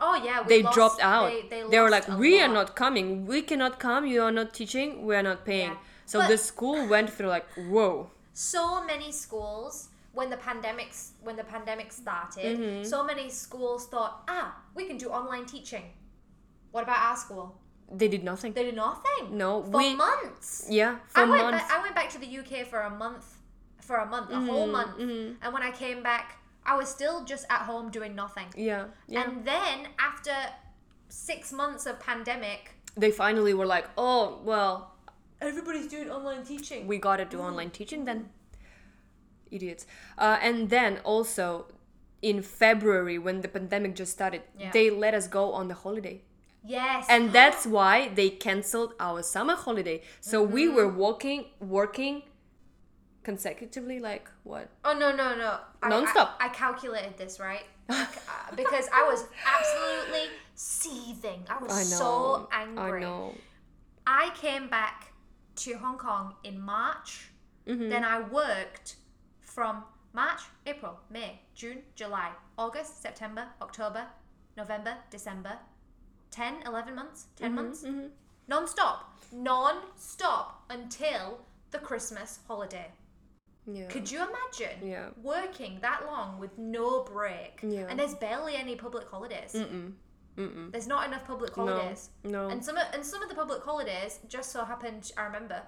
Oh yeah, they lost- dropped out. They, they, they, were like we are not coming. We cannot come. You are not teaching. We are not paying. Yeah. so But- the school went through like whoa. So many schools when the pandemic when the pandemic started Mm-hmm. so many schools thought ah we can do online teaching. What about our school they did nothing. They did nothing? No, for we- months? Yeah for I went, months. Back, I went back to the UK for a month for a month a Mm-hmm, whole month and when I came back I was still just at home doing nothing. Yeah yeah. And then after six months of pandemic they finally were like oh well everybody's doing online teaching. we gotta do online teaching then. Idiots. Uh, and then also in february when the pandemic just started Yeah. they let us go on the holiday yes and that's why they canceled our summer holiday so we were working working consecutively like what Oh no no no! I, Non-stop. I, I calculated this right [laughs] Uh, because I was absolutely seething. I was i so angry. i know I came back to Hong Kong in March. Mm-hmm. Then I worked from March, April, May, June, July, August, September, October, November, December. 10, 11 months, 10 Mm-hmm, months. Non-stop. Non-stop until the Christmas holiday. yeah Could you imagine Yeah. working that long with no break? Yeah. And there's barely any public holidays. Mm-mm. Mm-mm. There's not enough public holidays. no And some of, and some of the public holidays just so happened, I remember,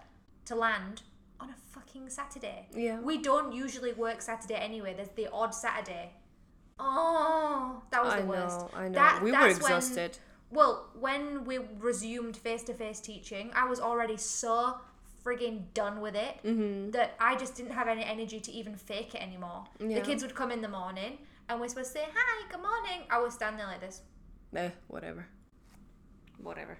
to land on a fucking Saturday. Yeah. We don't usually work Saturday anyway. There's the odd Saturday. Oh, that was i the worst. i know That- we were exhausted well, when we resumed face to face teaching, I was already so frigging done with it Mm-hmm. that I just didn't have any energy to even fake it anymore. Yeah. The kids would come in the morning and we're supposed to say, Hi, good morning. I would stand there like this. eh, whatever whatever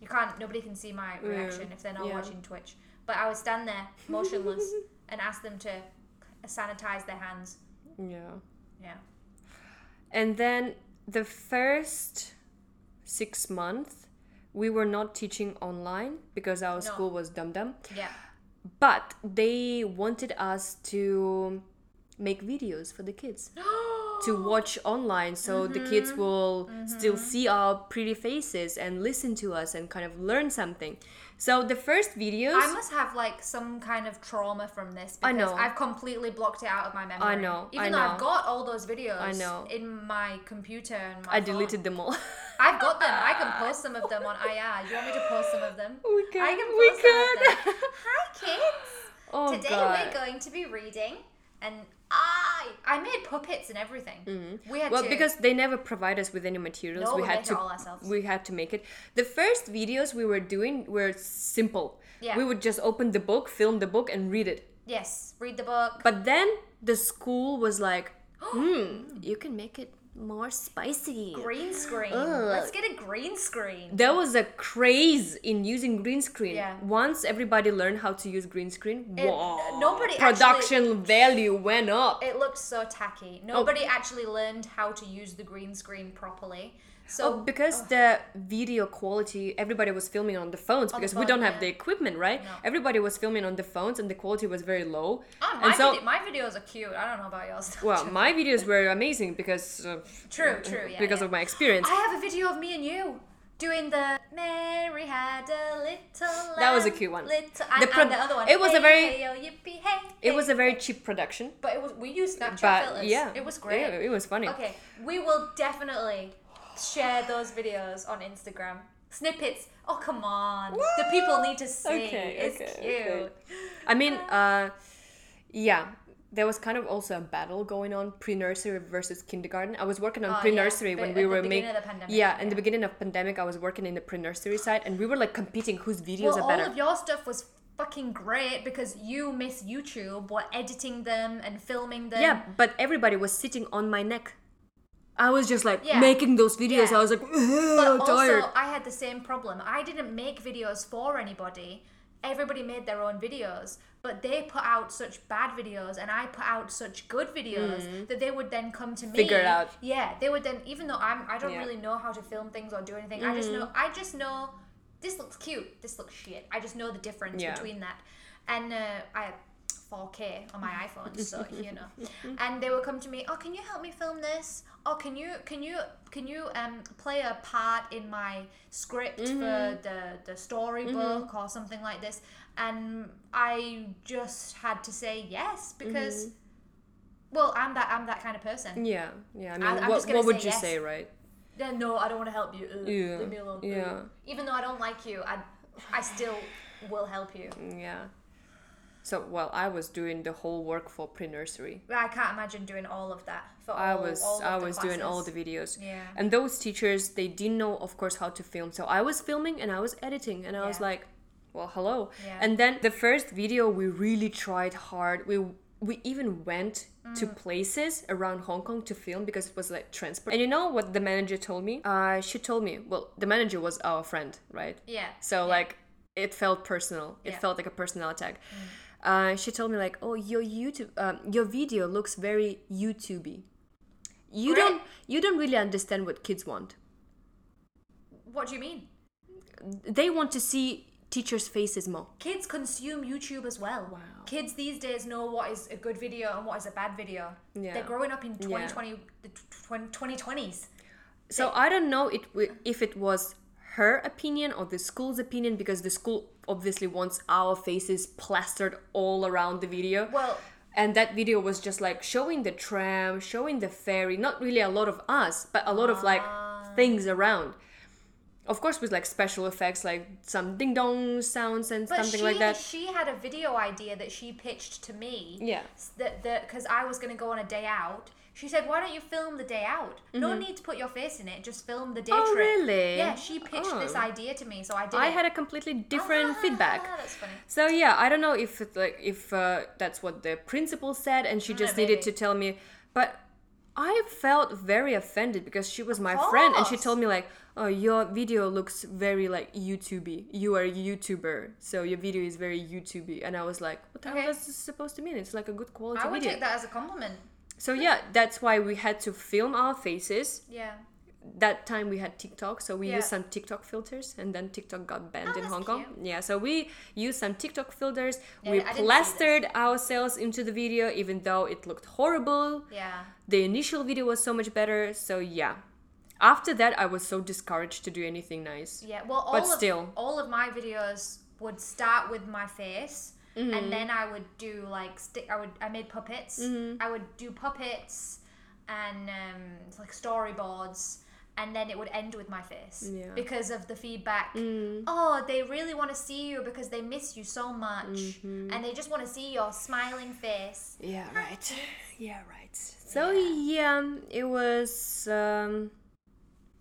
You can't, nobody can see my reaction if they're not Yeah. watching Twitch. But I would stand there [laughs] motionless and ask them to sanitize their hands. yeah Yeah. And then the first six months, we were not teaching online because our school was dum dum. Yeah. But they wanted us to make videos for the kids. [gasps] to watch online so the Mm-hmm. kids will still see our pretty faces and listen to us and kind of learn something. So the first videos I must have like some kind of trauma from this because I know. I've completely blocked it out of my memory. I know, Even I though I've got all those videos I know. in my computer and my I phone. deleted them all. [laughs] I've got them. I can post some of them on IR. You want me to post some of them? We can, I can we post of them. [laughs] Hi kids. oh Today god. we're going to be reading and I I made puppets and everything. We had Mm-hmm. Well, to because they never provide us with any materials, No, we we had to all ourselves. we had to make it. The first videos we were doing were simple. Yeah. We would just open the book, film the book, and read it. yes, read the book. But then the school was like, [gasps] "Hmm, you can make it more spicy." green screen. Ugh. Let's get a green screen. There was a craze in using green screen. Yeah. Once everybody learned how to use green screen, It- wow, nobody production value went up. It looked so tacky. Oh. Nobody actually learned how to use the green screen properly. So Oh, because the video quality, everybody was filming on the phones On the because we don't have yeah. the equipment, right? No. Everybody was filming on the phones and the quality was very low. Ah, my, and so, vid- my videos are cute. I don't know about yours. well, my [laughs] videos were amazing because uh, True, true, yeah, because yeah. of my experience. I have a video of me and you doing the Mary had a little That was a cute one. Little, and, The pro- and the other one. it was a very- hey, oh, yippee, hey, It was a very cheap production, But it was we used Snapchat but filters. yeah, it was great. It, it was funny. Okay, we will definitely share those videos on Instagram. Snippets. Oh come on, the people need to see. Okay, it's okay, cute. okay. I mean, uh, yeah, there was kind of also a battle going on pre-nursery versus kindergarten. I was working on Oh, pre-nursery but when we were making. pandemic, yeah, in the beginning of pandemic, I was working in the pre-nursery side, and we were like competing whose videos Well, are all better. of your stuff was fucking great because you miss YouTube were editing them and filming them. yeah, but everybody was sitting on my neck. I was just like Yeah. making those videos. Yeah. I was like, But also, tired. I had the same problem. I didn't make videos for anybody. Everybody made their own videos, but they put out such bad videos, and I put out such good videos that they would then come to me. Mm. Figure it out. Yeah, they would then, even though I'm, I don't Yeah. Mm-hmm. really know how to film things or do anything. I just know, I just know this looks cute. This looks shit. I just know the difference between that, and uh, I. 4K on my [laughs] iPhone, so you know. And they would come to me, "Oh, can you help me film this? Oh, can you can you can you um play a part in my script for mm-hmm. the the storybook mm-hmm. or something like this?" And I just had to say yes because mm-hmm. well, I'm that I'm that kind of person. yeah, yeah. I mean, I- I'm what, what would say you yes. say, right? Yeah, no, I don't want to help you. Ugh, Yeah, Leave me alone. Ugh. yeah. Even though I don't like you, I I still will help you. Mm, yeah. So, well, I was doing the whole work for pre-nursery. I can't imagine doing all of that for I was all of I was doing all the videos. Yeah. And those teachers, they didn't know, of course, how to film. So I was filming and I was editing, and I was like, "Well, hello." Yeah. And then the first video, we really tried hard. We we even went to Mm. places around Hong Kong to film because it was like transport. And you know what the manager told me? Uh, she told me. Well, the manager was our friend, right? Yeah. So yeah. like it felt personal. It Yeah. felt like a personal attack. Uh, she told me like, "Oh, your YouTube, um, your video looks very YouTubey. You Great. don't, you don't really understand what kids want. What do you mean? They want to see teachers' faces more. Kids consume YouTube as well. Wow. Kids these days know what is a good video and what is a bad video. Yeah. They're growing up in Yeah. the tw- tw- 2020s. So I don't know it wi- if it was her opinion or the school's opinion because the school obviously wants our faces plastered all around the video. Well, and that video was just like showing the tram, showing the ferry, not really a lot of us, but a lot of like Ah. things around. Of course, with like special effects, like some ding dong sounds and but something she, like that. she had a video idea that she pitched to me. Yeah. That that because I was gonna go on a day out. She said, "Why don't you film the day out? No need to put your face in it. Just film the day Mm-hmm. Oh, trip." really? Yeah, she pitched this Oh. idea to me, so I did. I it. had a completely different Ah, feedback. That's funny. So yeah, I don't know if it, like if uh, that's what the principal said, and she just needed maybe. to tell me. But I felt very offended because she was my friend, and she course. told me like, "Oh, your video looks very like YouTubey. You are a YouTuber, so your video is very YouTubey." And I was like, "What the Okay. hell is this supposed to mean? It's like a good quality video. I would video." take that as a compliment. So yeah, that's why we had to film our faces Yeah. that time we had TikTok, so we Yeah. used some TikTok filters, and then TikTok got banned Oh, in Hong Kong. Yeah, so we used some TikTok filters. Yeah, we I didn't see this. plastered ourselves into the video, even though it looked horrible. Yeah. The initial video was so much better. So yeah, after that, I was so discouraged to do anything nice. Yeah. Well, all But of, still. all of my videos would start with my face, Mm-hmm. and then I would do like stick. I would I made puppets. Mm-hmm. I would do puppets and um, it's like storyboards. And then it would end with my face Yeah. Mm. because of the feedback. Oh, they really want to see you because they miss you so much, Mm-hmm. and they just want to see your smiling face. Yeah, right. [laughs] Yeah, right. So yeah, it was um,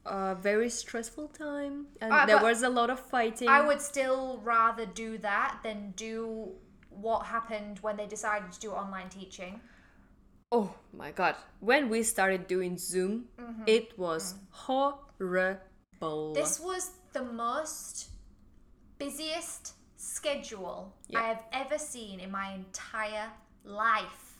a very stressful time, and Uh, there was a lot of fighting. I would still rather do that than do what happened when they decided to do online teaching. Oh my god! When we started doing Zoom, Mm-hmm. it was horrible. This was the most busiest schedule Yeah. I have ever seen in my entire life.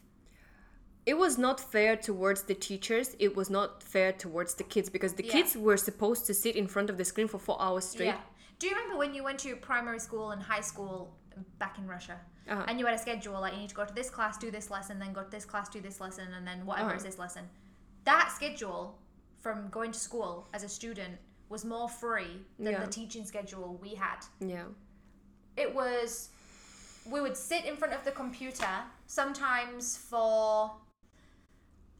It was not fair towards the teachers. It was not fair towards the kids because the Yeah. kids were supposed to sit in front of the screen for four hours straight. Yeah. Do you remember when you went to primary school and high school back in Russia? Uh-huh. And you had a schedule like you need to go to this class, do this lesson, then go to this class, do this lesson, and then whatever Uh-huh. is this lesson. That schedule from going to school as a student was more free than Yeah. the teaching schedule we had. Yeah. it was we would sit in front of the computer sometimes for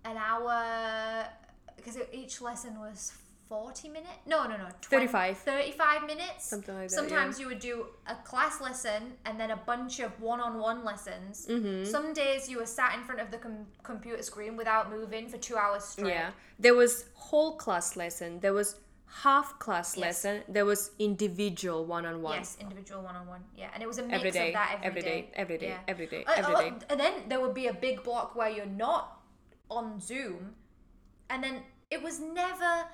an hour because each lesson was 40 minutes no no no 20 35. 35 minutes Something like that, sometimes you would do a class lesson and then a bunch of one-on-one lessons Mm-hmm. some days you were sat in front of the com- computer screen without moving for two hours straight Yeah. There was whole class lesson. There was half class Yes. lesson. There was individual one on one. Yes, individual one-on-one. Yeah, and it was a mix Every day, of that every day, every day, Yeah. every day, Uh, every uh. And then there would be a big block where you're not on Zoom, and then it was never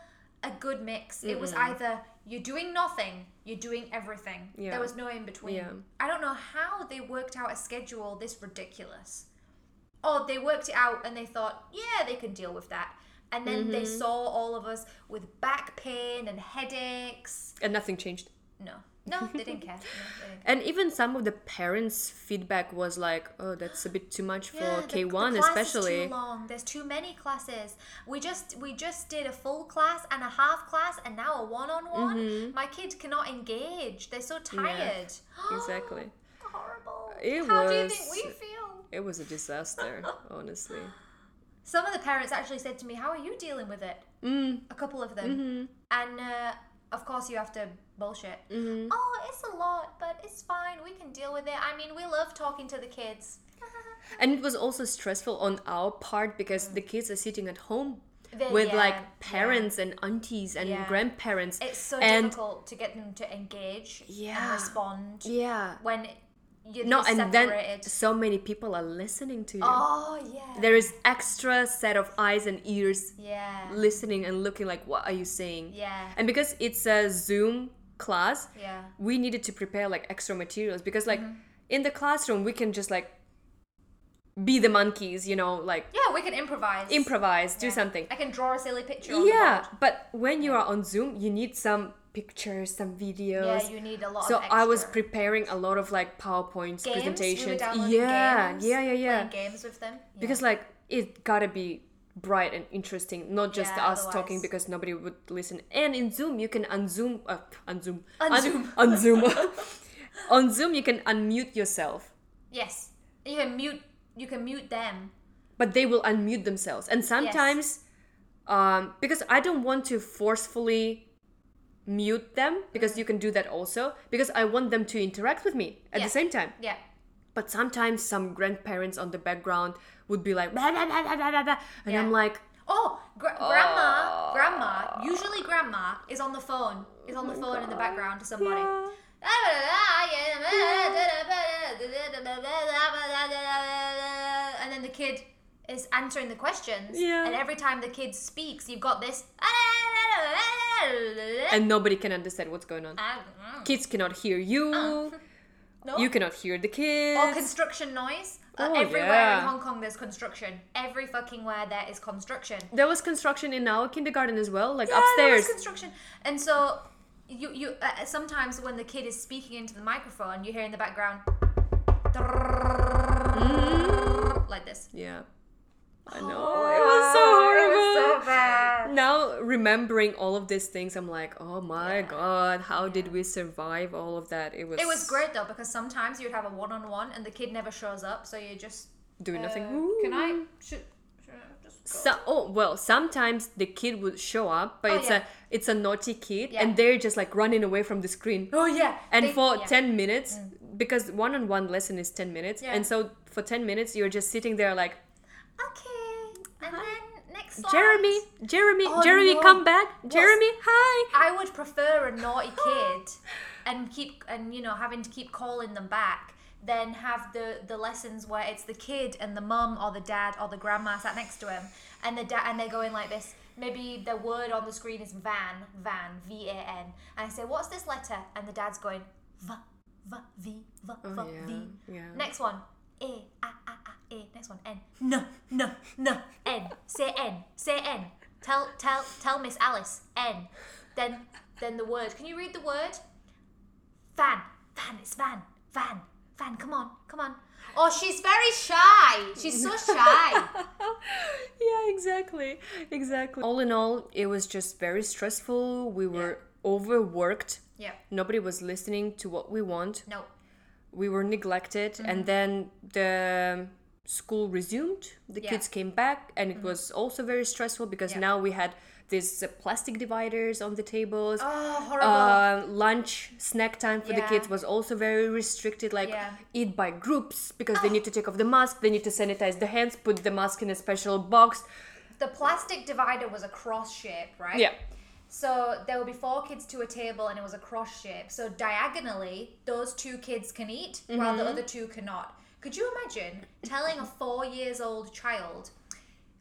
a good mix. It was either you're doing nothing, you're doing everything. Yeah. There was no in between. Yeah. I don't know how they worked out a schedule this ridiculous. Oh, they worked it out and they thought, yeah, they can deal with that. And then they Mm-hmm. saw all of us with back pain and headaches. And nothing changed. No, [laughs] no, they didn't care. No, they didn't. And even some of the parents' feedback was like, "Oh, that's a bit too much for Yeah, K one, especially." Is too long. There's too many classes. We just we just did a full class and a half class and now a one on one. My kids cannot engage. They're so tired. [gasps] Exactly. Horrible. It How do you think was- we feel? It was a disaster, [laughs] honestly. Some of the parents actually said to me, "How are you dealing with it?" Mm. A couple of them, Mm-hmm. and uh, of course you have to bullshit. Mm-hmm. Oh, it's a lot, but it's fine. We can deal with it. I mean, we love talking to the kids. [laughs] And it was also stressful on our part because the kids are sitting at home with yeah, like yeah. parents and aunties and Yeah. grandparents. It's so and difficult to get them to engage and Yeah. respond yeah. when you're No, and then so many people are listening to you. oh yeah. There is extra set of eyes and ears yeah. listening and looking like what are you saying? Yeah. And because it's a Zoom class, Yeah. we needed to prepare like extra materials because like Mm-hmm. in the classroom we can just like be the monkeys, you know, like Yeah, we can improvise. improvise, do something. I can draw a silly picture Yeah, but when you are on Zoom, you need some pictures, some videos. Yeah, you need a lot so I was preparing a lot of like PowerPoints, games. Presentations. yeah, games, yeah, yeah, yeah. Playing games with them. Yeah. Because like it gotta be bright and interesting, not just Yeah, us talking because nobody would listen. And in Zoom, you can unzoom, uh, unzoom, Unzoom. un- unzoom. [laughs] on Zoom, you can unmute yourself, yes, you can mute. You can mute them. but they will unmute themselves. And sometimes, um, because I don't want to forcefully mute them because you can do that also because I want them to interact with me at Yeah. the same time. Yeah. But sometimes some grandparents on the background would be like, blah, blah, blah, and Yeah. I'm like, Oh, gra- grandma, oh. grandma. Usually, grandma is on the phone. Is on the oh phone in the background to somebody. And then the kid is answering the questions. Yeah. And every time the kid speaks, you've got this. [laughs] and nobody can understand what's going on. Ah, Kids cannot hear you. No. You cannot hear the kids. or construction noise. Uh, Oh, everywhere yeah. in Hong Kong, there's construction. Every fucking where there is construction. there was construction in our kindergarten as well, like Yeah, there was upstairs. construction, and so you you uh, sometimes when the kid is speaking into the microphone, you hear in the background like this. Yeah. I know. it was so horrible. It was so bad. now remembering all of these things, I'm like, oh my Yeah. god, how did we survive all of that? It was It was great though because sometimes you'd have a one-on-one and the kid never shows up, so you just doing nothing. uh, Can I? Should, should I just go? So, oh well, sometimes the kid would show up, but Oh, it's yeah. a it's a naughty kid, Yeah. and they're just like running away from the screen. Oh yeah. And They- for yeah. Mm. ten minutes, because one on one lesson is ten minutes, Yeah. and so for ten minutes you're just sitting there like, Okay, slide. Jeremy, Jeremy, Oh, Jeremy, no. come back, What's- Jeremy, hi. I would prefer a naughty [gasps] kid and keep and you know having to keep calling them back than have the the lessons where it's the kid and the mum or the dad or the grandma sat next to him and the dad and they're going like this. Maybe the word on the screen is van, van, V A N, and I say, "What's this letter?" And the dad's going, v v v v, v. Oh, yeah. v. yeah. Next one, A, A, A, A, A. Next one, N. No, no, no, N. Say N. Say N. Tell, tell, tell Miss Alice N. Then, then the word. Can you read the word? Van. Van. It's van. Van. Van. Come on. Come on. Oh, she's very shy. She's so shy. [laughs] yeah, exactly, exactly. All in all, it was just very stressful. We were overworked. yeah. Nobody was listening to what we want. No. We were neglected Mm-hmm. and then the school resumed the Yeah. Mm-hmm. kids came back and it was also very stressful because Yeah. now we had these uh, plastic dividers on the tables Oh, horrible. uh, lunch snack time for the kids was also very restricted like Yeah. Oh. eat by groups because they need to take off the mask they need to sanitize the hands put the mask in a special box the plastic divider was a cross shape, right? yeah So there will be four kids to a table and it was a cross shape. So diagonally, those two kids can eat while the other two cannot. Could you imagine telling a four years old child,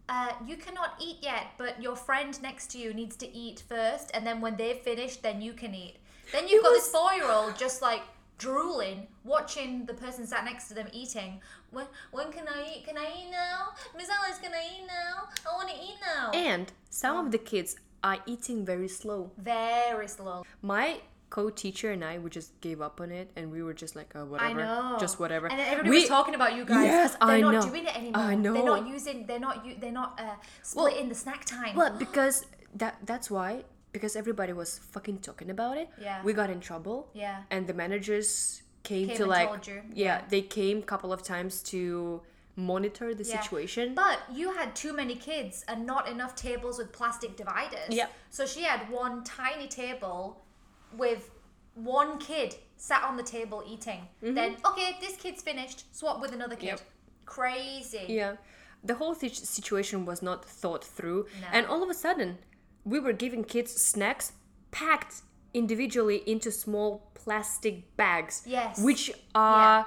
uh, you cannot eat yet, but your friend next to you needs to eat first, and then when they've finished, then you can eat. Then you've got this four year old just like drooling, watching the person sat next to them eating. When, when can I eat? Can I eat now? Miss Alice, can I eat now? I want to eat now. and some of the kids are eating very slow Very slow. my co-teacher and I we just gave up on it and we were just like oh whatever I know. just whatever And then everybody we, was talking about you guys. Yes, they're I not know. doing it anymore. I know. They're not using. They're not. They're not uh, splitting the snack time. well because that that's why because everybody was fucking talking about it Yeah. we got in trouble Yeah. and the managers came, Came to like yeah Yeah. they came a couple of times to monitor the Yeah. situation But you had too many kids and not enough tables with plastic dividers. Yep. So she had one tiny table with one kid sat on the table eating. Then okay, this kid's finished. Swap with another kid. Mm-hmm. Yep. Crazy. yeah the whole thi- situation was not thought through No. and all of a sudden we were giving kids snacks packed individually into small plastic bags Yes. which are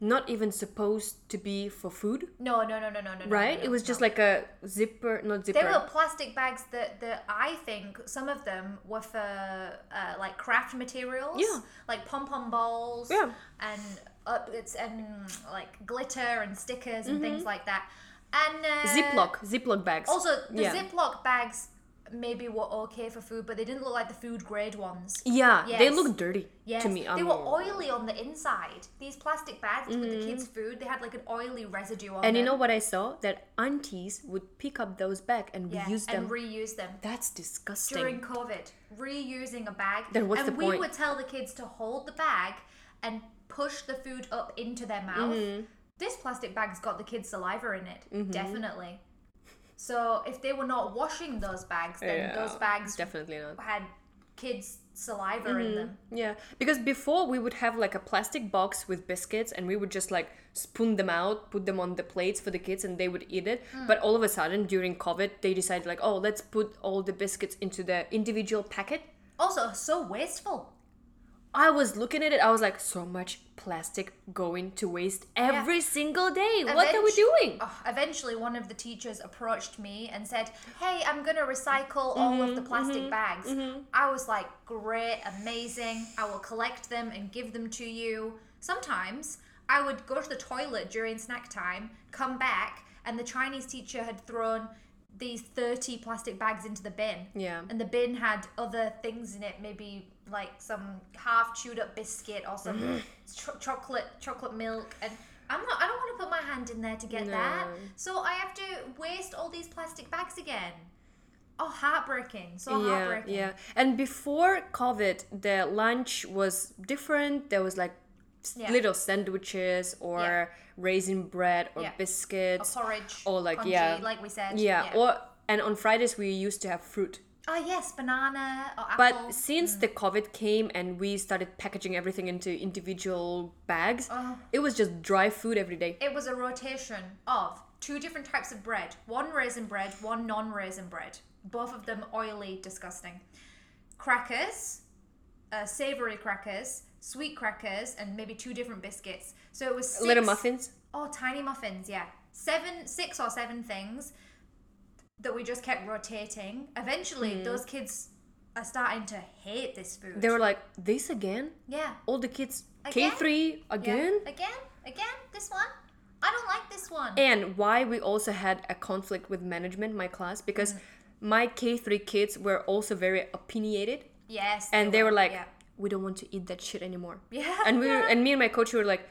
not even supposed to be for food No, no, no, no, no, no. no, right no, it was no. just like a zipper not zipper They were plastic bags that, that I think some of them were for uh, like craft materials. Yeah. Like pom pom balls. Yeah. And uh, it's and like glitter and stickers and Mm-hmm. things like that. And uh, ziploc ziploc bags Also, the yeah. Ziploc bags maybe were okay for food, but they didn't look like the food grade ones. yeah they Yes. look dirty Yes, to me they were oily on the inside. These plastic bags with the kids' food, they had like an oily residue on Mm-hmm. and you know what i saw that aunties would pick up those bags and yeah, reuse them and reuse them. that's disgusting during COVID, reusing a bag. Then what's and the we would tell the kids to hold the bag and push the food up into their mouth. Mm-hmm. This plastic bag's got the kids' saliva in it, definitely. So if they were not washing those bags, then Yeah, those bags definitely not had kids' saliva in them. Yeah, because before we would have like a plastic box with biscuits and we would just like spoon them out, put them on the plates for the kids and they would eat it. Hmm. But all of a sudden during COVID, they decided like, oh, let's put all the biscuits into the individual packet. Also, so wasteful. I was looking at it, I was like, so much plastic going to waste every single day. What are we doing? Oh, eventually, one of the teachers approached me and said, "Hey, I'm gonna recycle all of the Mm-hmm, plastic bags." I was like, "Great, amazing! I will collect them and give them to you." Sometimes I would go to the toilet during snack time, come back, and the Chinese teacher had thrown these 30 plastic bags into the bin. Yeah. And the bin had other things in it, maybe like some half chewed up biscuit or some [laughs] cho- chocolate chocolate milk and I'm not I don't want to put my hand in there to get that. So I have to waste all these plastic bags again. Oh, heartbreaking. So yeah, heartbreaking. yeah. And before COVID, the lunch was different. There was like Yeah. little sandwiches or Yeah. raisin bread or Yeah. Biscuits. porridge. Or like, congee, yeah. like we said. yeah. Or and on Fridays we used to have fruit. oh yes, banana or apple. But since the COVID came and we started packaging everything into individual bags, Oh. it was just dry food every day. it was a rotation of two different types of bread one raisin bread one non-raisin bread both of them oily disgusting crackers uh, savory crackers sweet crackers and maybe two different biscuits so it was six, Little muffins. oh tiny muffins yeah seven six or seven things that we just kept rotating eventually hmm. those kids are starting to hate this food. They were like, "This again? yeah All the kids K three Yeah. again?" again again this one i don't like this one And why we also had a conflict with management, my class, because mm. my K3 kids were also very opinionated yes and they were like, yeah. We don't want to eat that shit anymore. Yeah. And we yeah. [laughs] and me and my coach were like,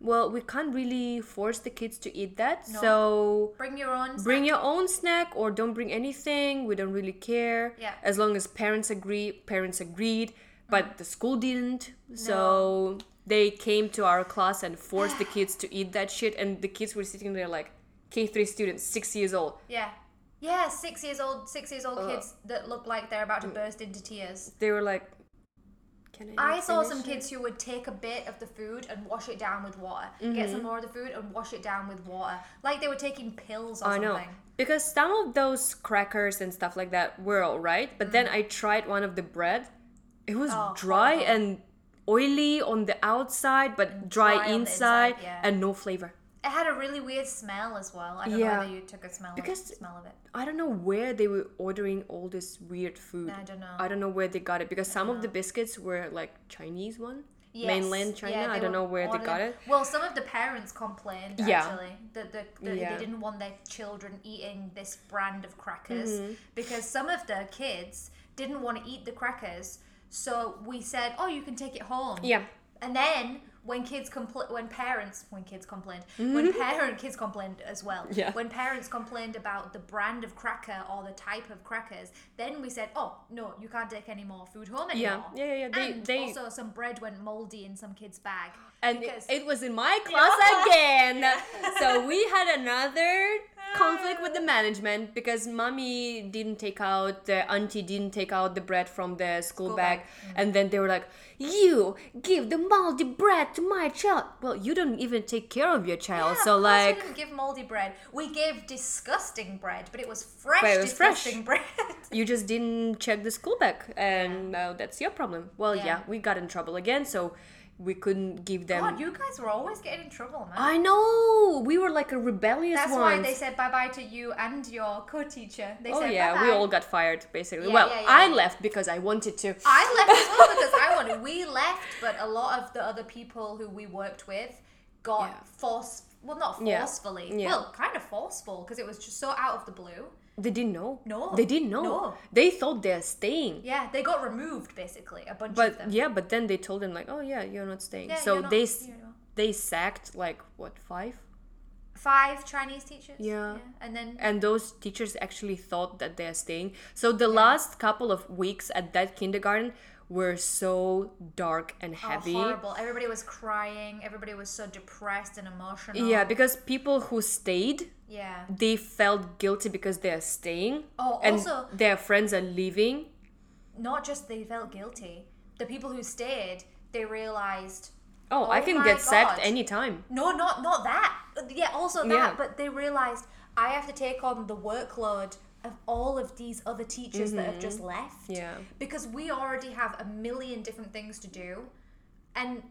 well, we can't really force the kids to eat that. No. So bring your own. bring your own snack or don't bring anything. We don't really care. Yeah. As long as parents agree, parents agreed, but the school didn't. No. So they came to our class and forced the kids to eat that shit and the kids were sitting there like K3 students, 6 years old. Yeah. Yeah, six years old, six years old Ugh. kids that look like they're Mm. about to burst into tears. They were like can I, I saw some it?" kids who would take a bit of the food and wash it down with water. Mm-hmm. Get some more of the food and wash it down with water. Like they were taking pills or I something. know. Because some of those crackers and stuff like that were alright, but then I tried one of the bread. It was Mm. Oh, dry horrible. and oily on the outside, but dry, dry inside, inside, yeah. and no flavor. It had a really weird smell as well. I don't Yeah. know whether you took a smell Because- of, smell of it. I don't know where they were ordering all this weird food. I don't know. I don't know where they got it because some of the biscuits were like Chinese one, Yes. mainland China. Yeah, I don't know where they got it. Well, some of the parents complained Yeah. actually that, the, that Yeah. they didn't want their children eating this brand of crackers Mm-hmm. because some of the kids didn't want to eat the crackers. So we said, "Oh, you can take it home." Yeah. And then when kids compl- when parents when kids complained when parent kids complained as well Mm-hmm. Yeah. when parents complained about the brand of cracker or the type of crackers then we said oh no you can't take any more food home Yeah. anymore Yeah, yeah, yeah. They- and they- also some bread went moldy in some kid's bag And because it was in my [laughs] class again. [laughs] so we had another conflict with the management because mommy didn't take out the auntie didn't take out the bread from the school, School bag, bag. Mm. and then they were like you give the moldy bread to my child well you don't even take care of your child Yeah, so like we didn't give moldy bread we gave disgusting bread but it was fresh it was fresh. bread [laughs] you just didn't check the school bag and now that's your problem well yeah. Yeah. we got in trouble again so we couldn't give them God, you guys were always getting in trouble, man. i know we were like a rebellious That's ones. why they said bye bye to you and your co-teacher. They Oh said yeah, we bye-bye. all got fired basically. Yeah, well, yeah, yeah, I left because I wanted to. I left as well [laughs] because I wanted. We left, but a lot of the other people who we worked with got Yeah. force. Well, not forcefully. Yeah. Well, kind of forceful because it was just so out of the blue. They didn't know. No. They didn't know. No. They thought they're staying. Yeah, they got removed basically. A bunch of But them. yeah, but then they told them like, oh yeah, you're not staying. Yeah, so not they they sacked like what five, Five Chinese teachers. Yeah. and then and those teachers actually thought that they're staying. So the last couple of weeks at that kindergarten were so dark and heavy. Oh, horrible. Everybody was crying. Everybody was so depressed and emotional. Yeah, because people who stayed, Yeah. they felt guilty because they're staying. Oh, and also- their friends are leaving. Not just they felt guilty. The people who stayed, they realized. Oh, I Oh can my get sacked God. anytime. No, not not that. Yeah, also that. Yeah. But they realized I have to take on the workload of all of these other teachers that have just left. Mm-hmm. Yeah. Because we already have a million different things to do, and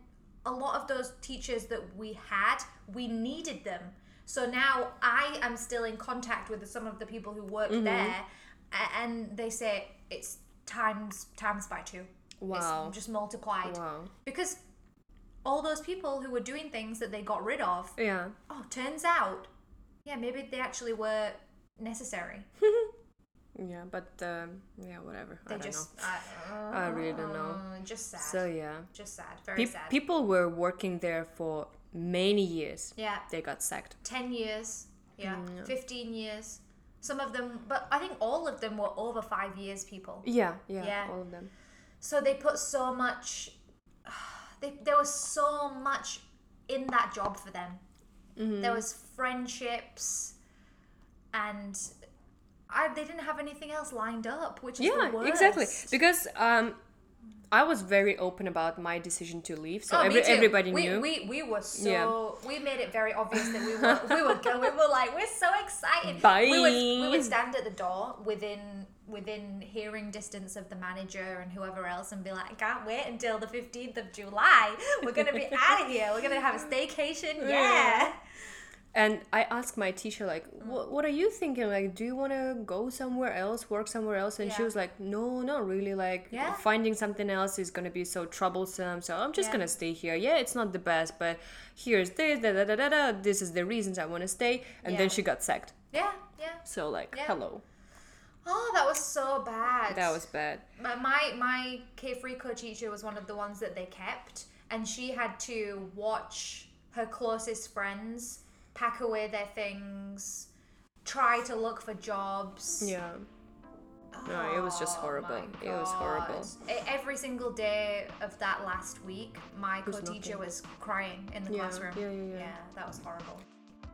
a lot of those teachers that we had, we needed them. So now I am still in contact with some of the people who work Mm-hmm. there, and they say it's times times by two. Wow. It's just multiplied Wow. because all those people who were doing things that they got rid of, Yeah. oh, turns out, yeah, maybe they actually were necessary. [laughs] Yeah, but um, yeah, whatever. They I don't just, know. I, I really don't know. uh, Just sad. So yeah, just sad. Very Pe- sad. people were working there for many years. yeah. They got sacked. 10 years, yeah, Mm, 15 years. Some of them, but I think all of them were over five years, people. Yeah, yeah, Yeah. all of them. So they put so much, [sighs] they, there was so much in that job for them. Mm-hmm. There was friendships, and I, they didn't have anything else lined up, which is Yeah, exactly. Because um, I was very open about my decision to leave, so Oh, every, everybody we, knew. We, we were so Yeah. we made it very obvious that we were we were go, we were like we're so excited. Bye. We would we would stand at the door within within hearing distance of the manager and whoever else and be like, I can't wait until the fifteenth of July. We're gonna be [laughs] out of here. We're gonna have a staycation. Yeah. Yeah. And I asked my teacher, like, mm. what, what are you thinking? Like, do you want to go somewhere else, work somewhere else? And she was like, no, not really. Like, Yeah. finding something else is going to be so troublesome. So I'm just Yeah. going to stay here. Yeah, it's not the best, but here's this, da da da da da. This is the reasons I want to stay. And Yeah. then she got sacked. Yeah, yeah. So, like, Yeah. hello. Oh, that was so bad. That was bad. my my, my K3 co-teacher was one of the ones that they kept, and she had to watch her closest friends pack away their things, try to look for jobs. Yeah. No, it was just Oh horrible. my It was horrible. Every single day of that last week, my co-teacher was crying in the Yeah, classroom. yeah, yeah, yeah. that was horrible.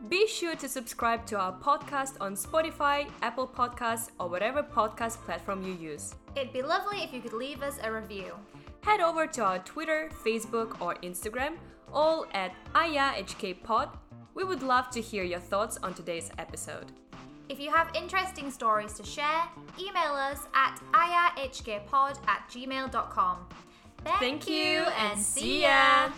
Be sure to subscribe to our podcast on Spotify, Apple Podcasts, or whatever podcast platform you use. It'd be lovely if you could leave us a review. Head over to our Twitter, Facebook, or Instagram, all at AyaHKPod. We would love to hear your thoughts on today's episode. If you have interesting stories to share, email us at ayahkpod at gmail.com. Thank, Thank you and see ya!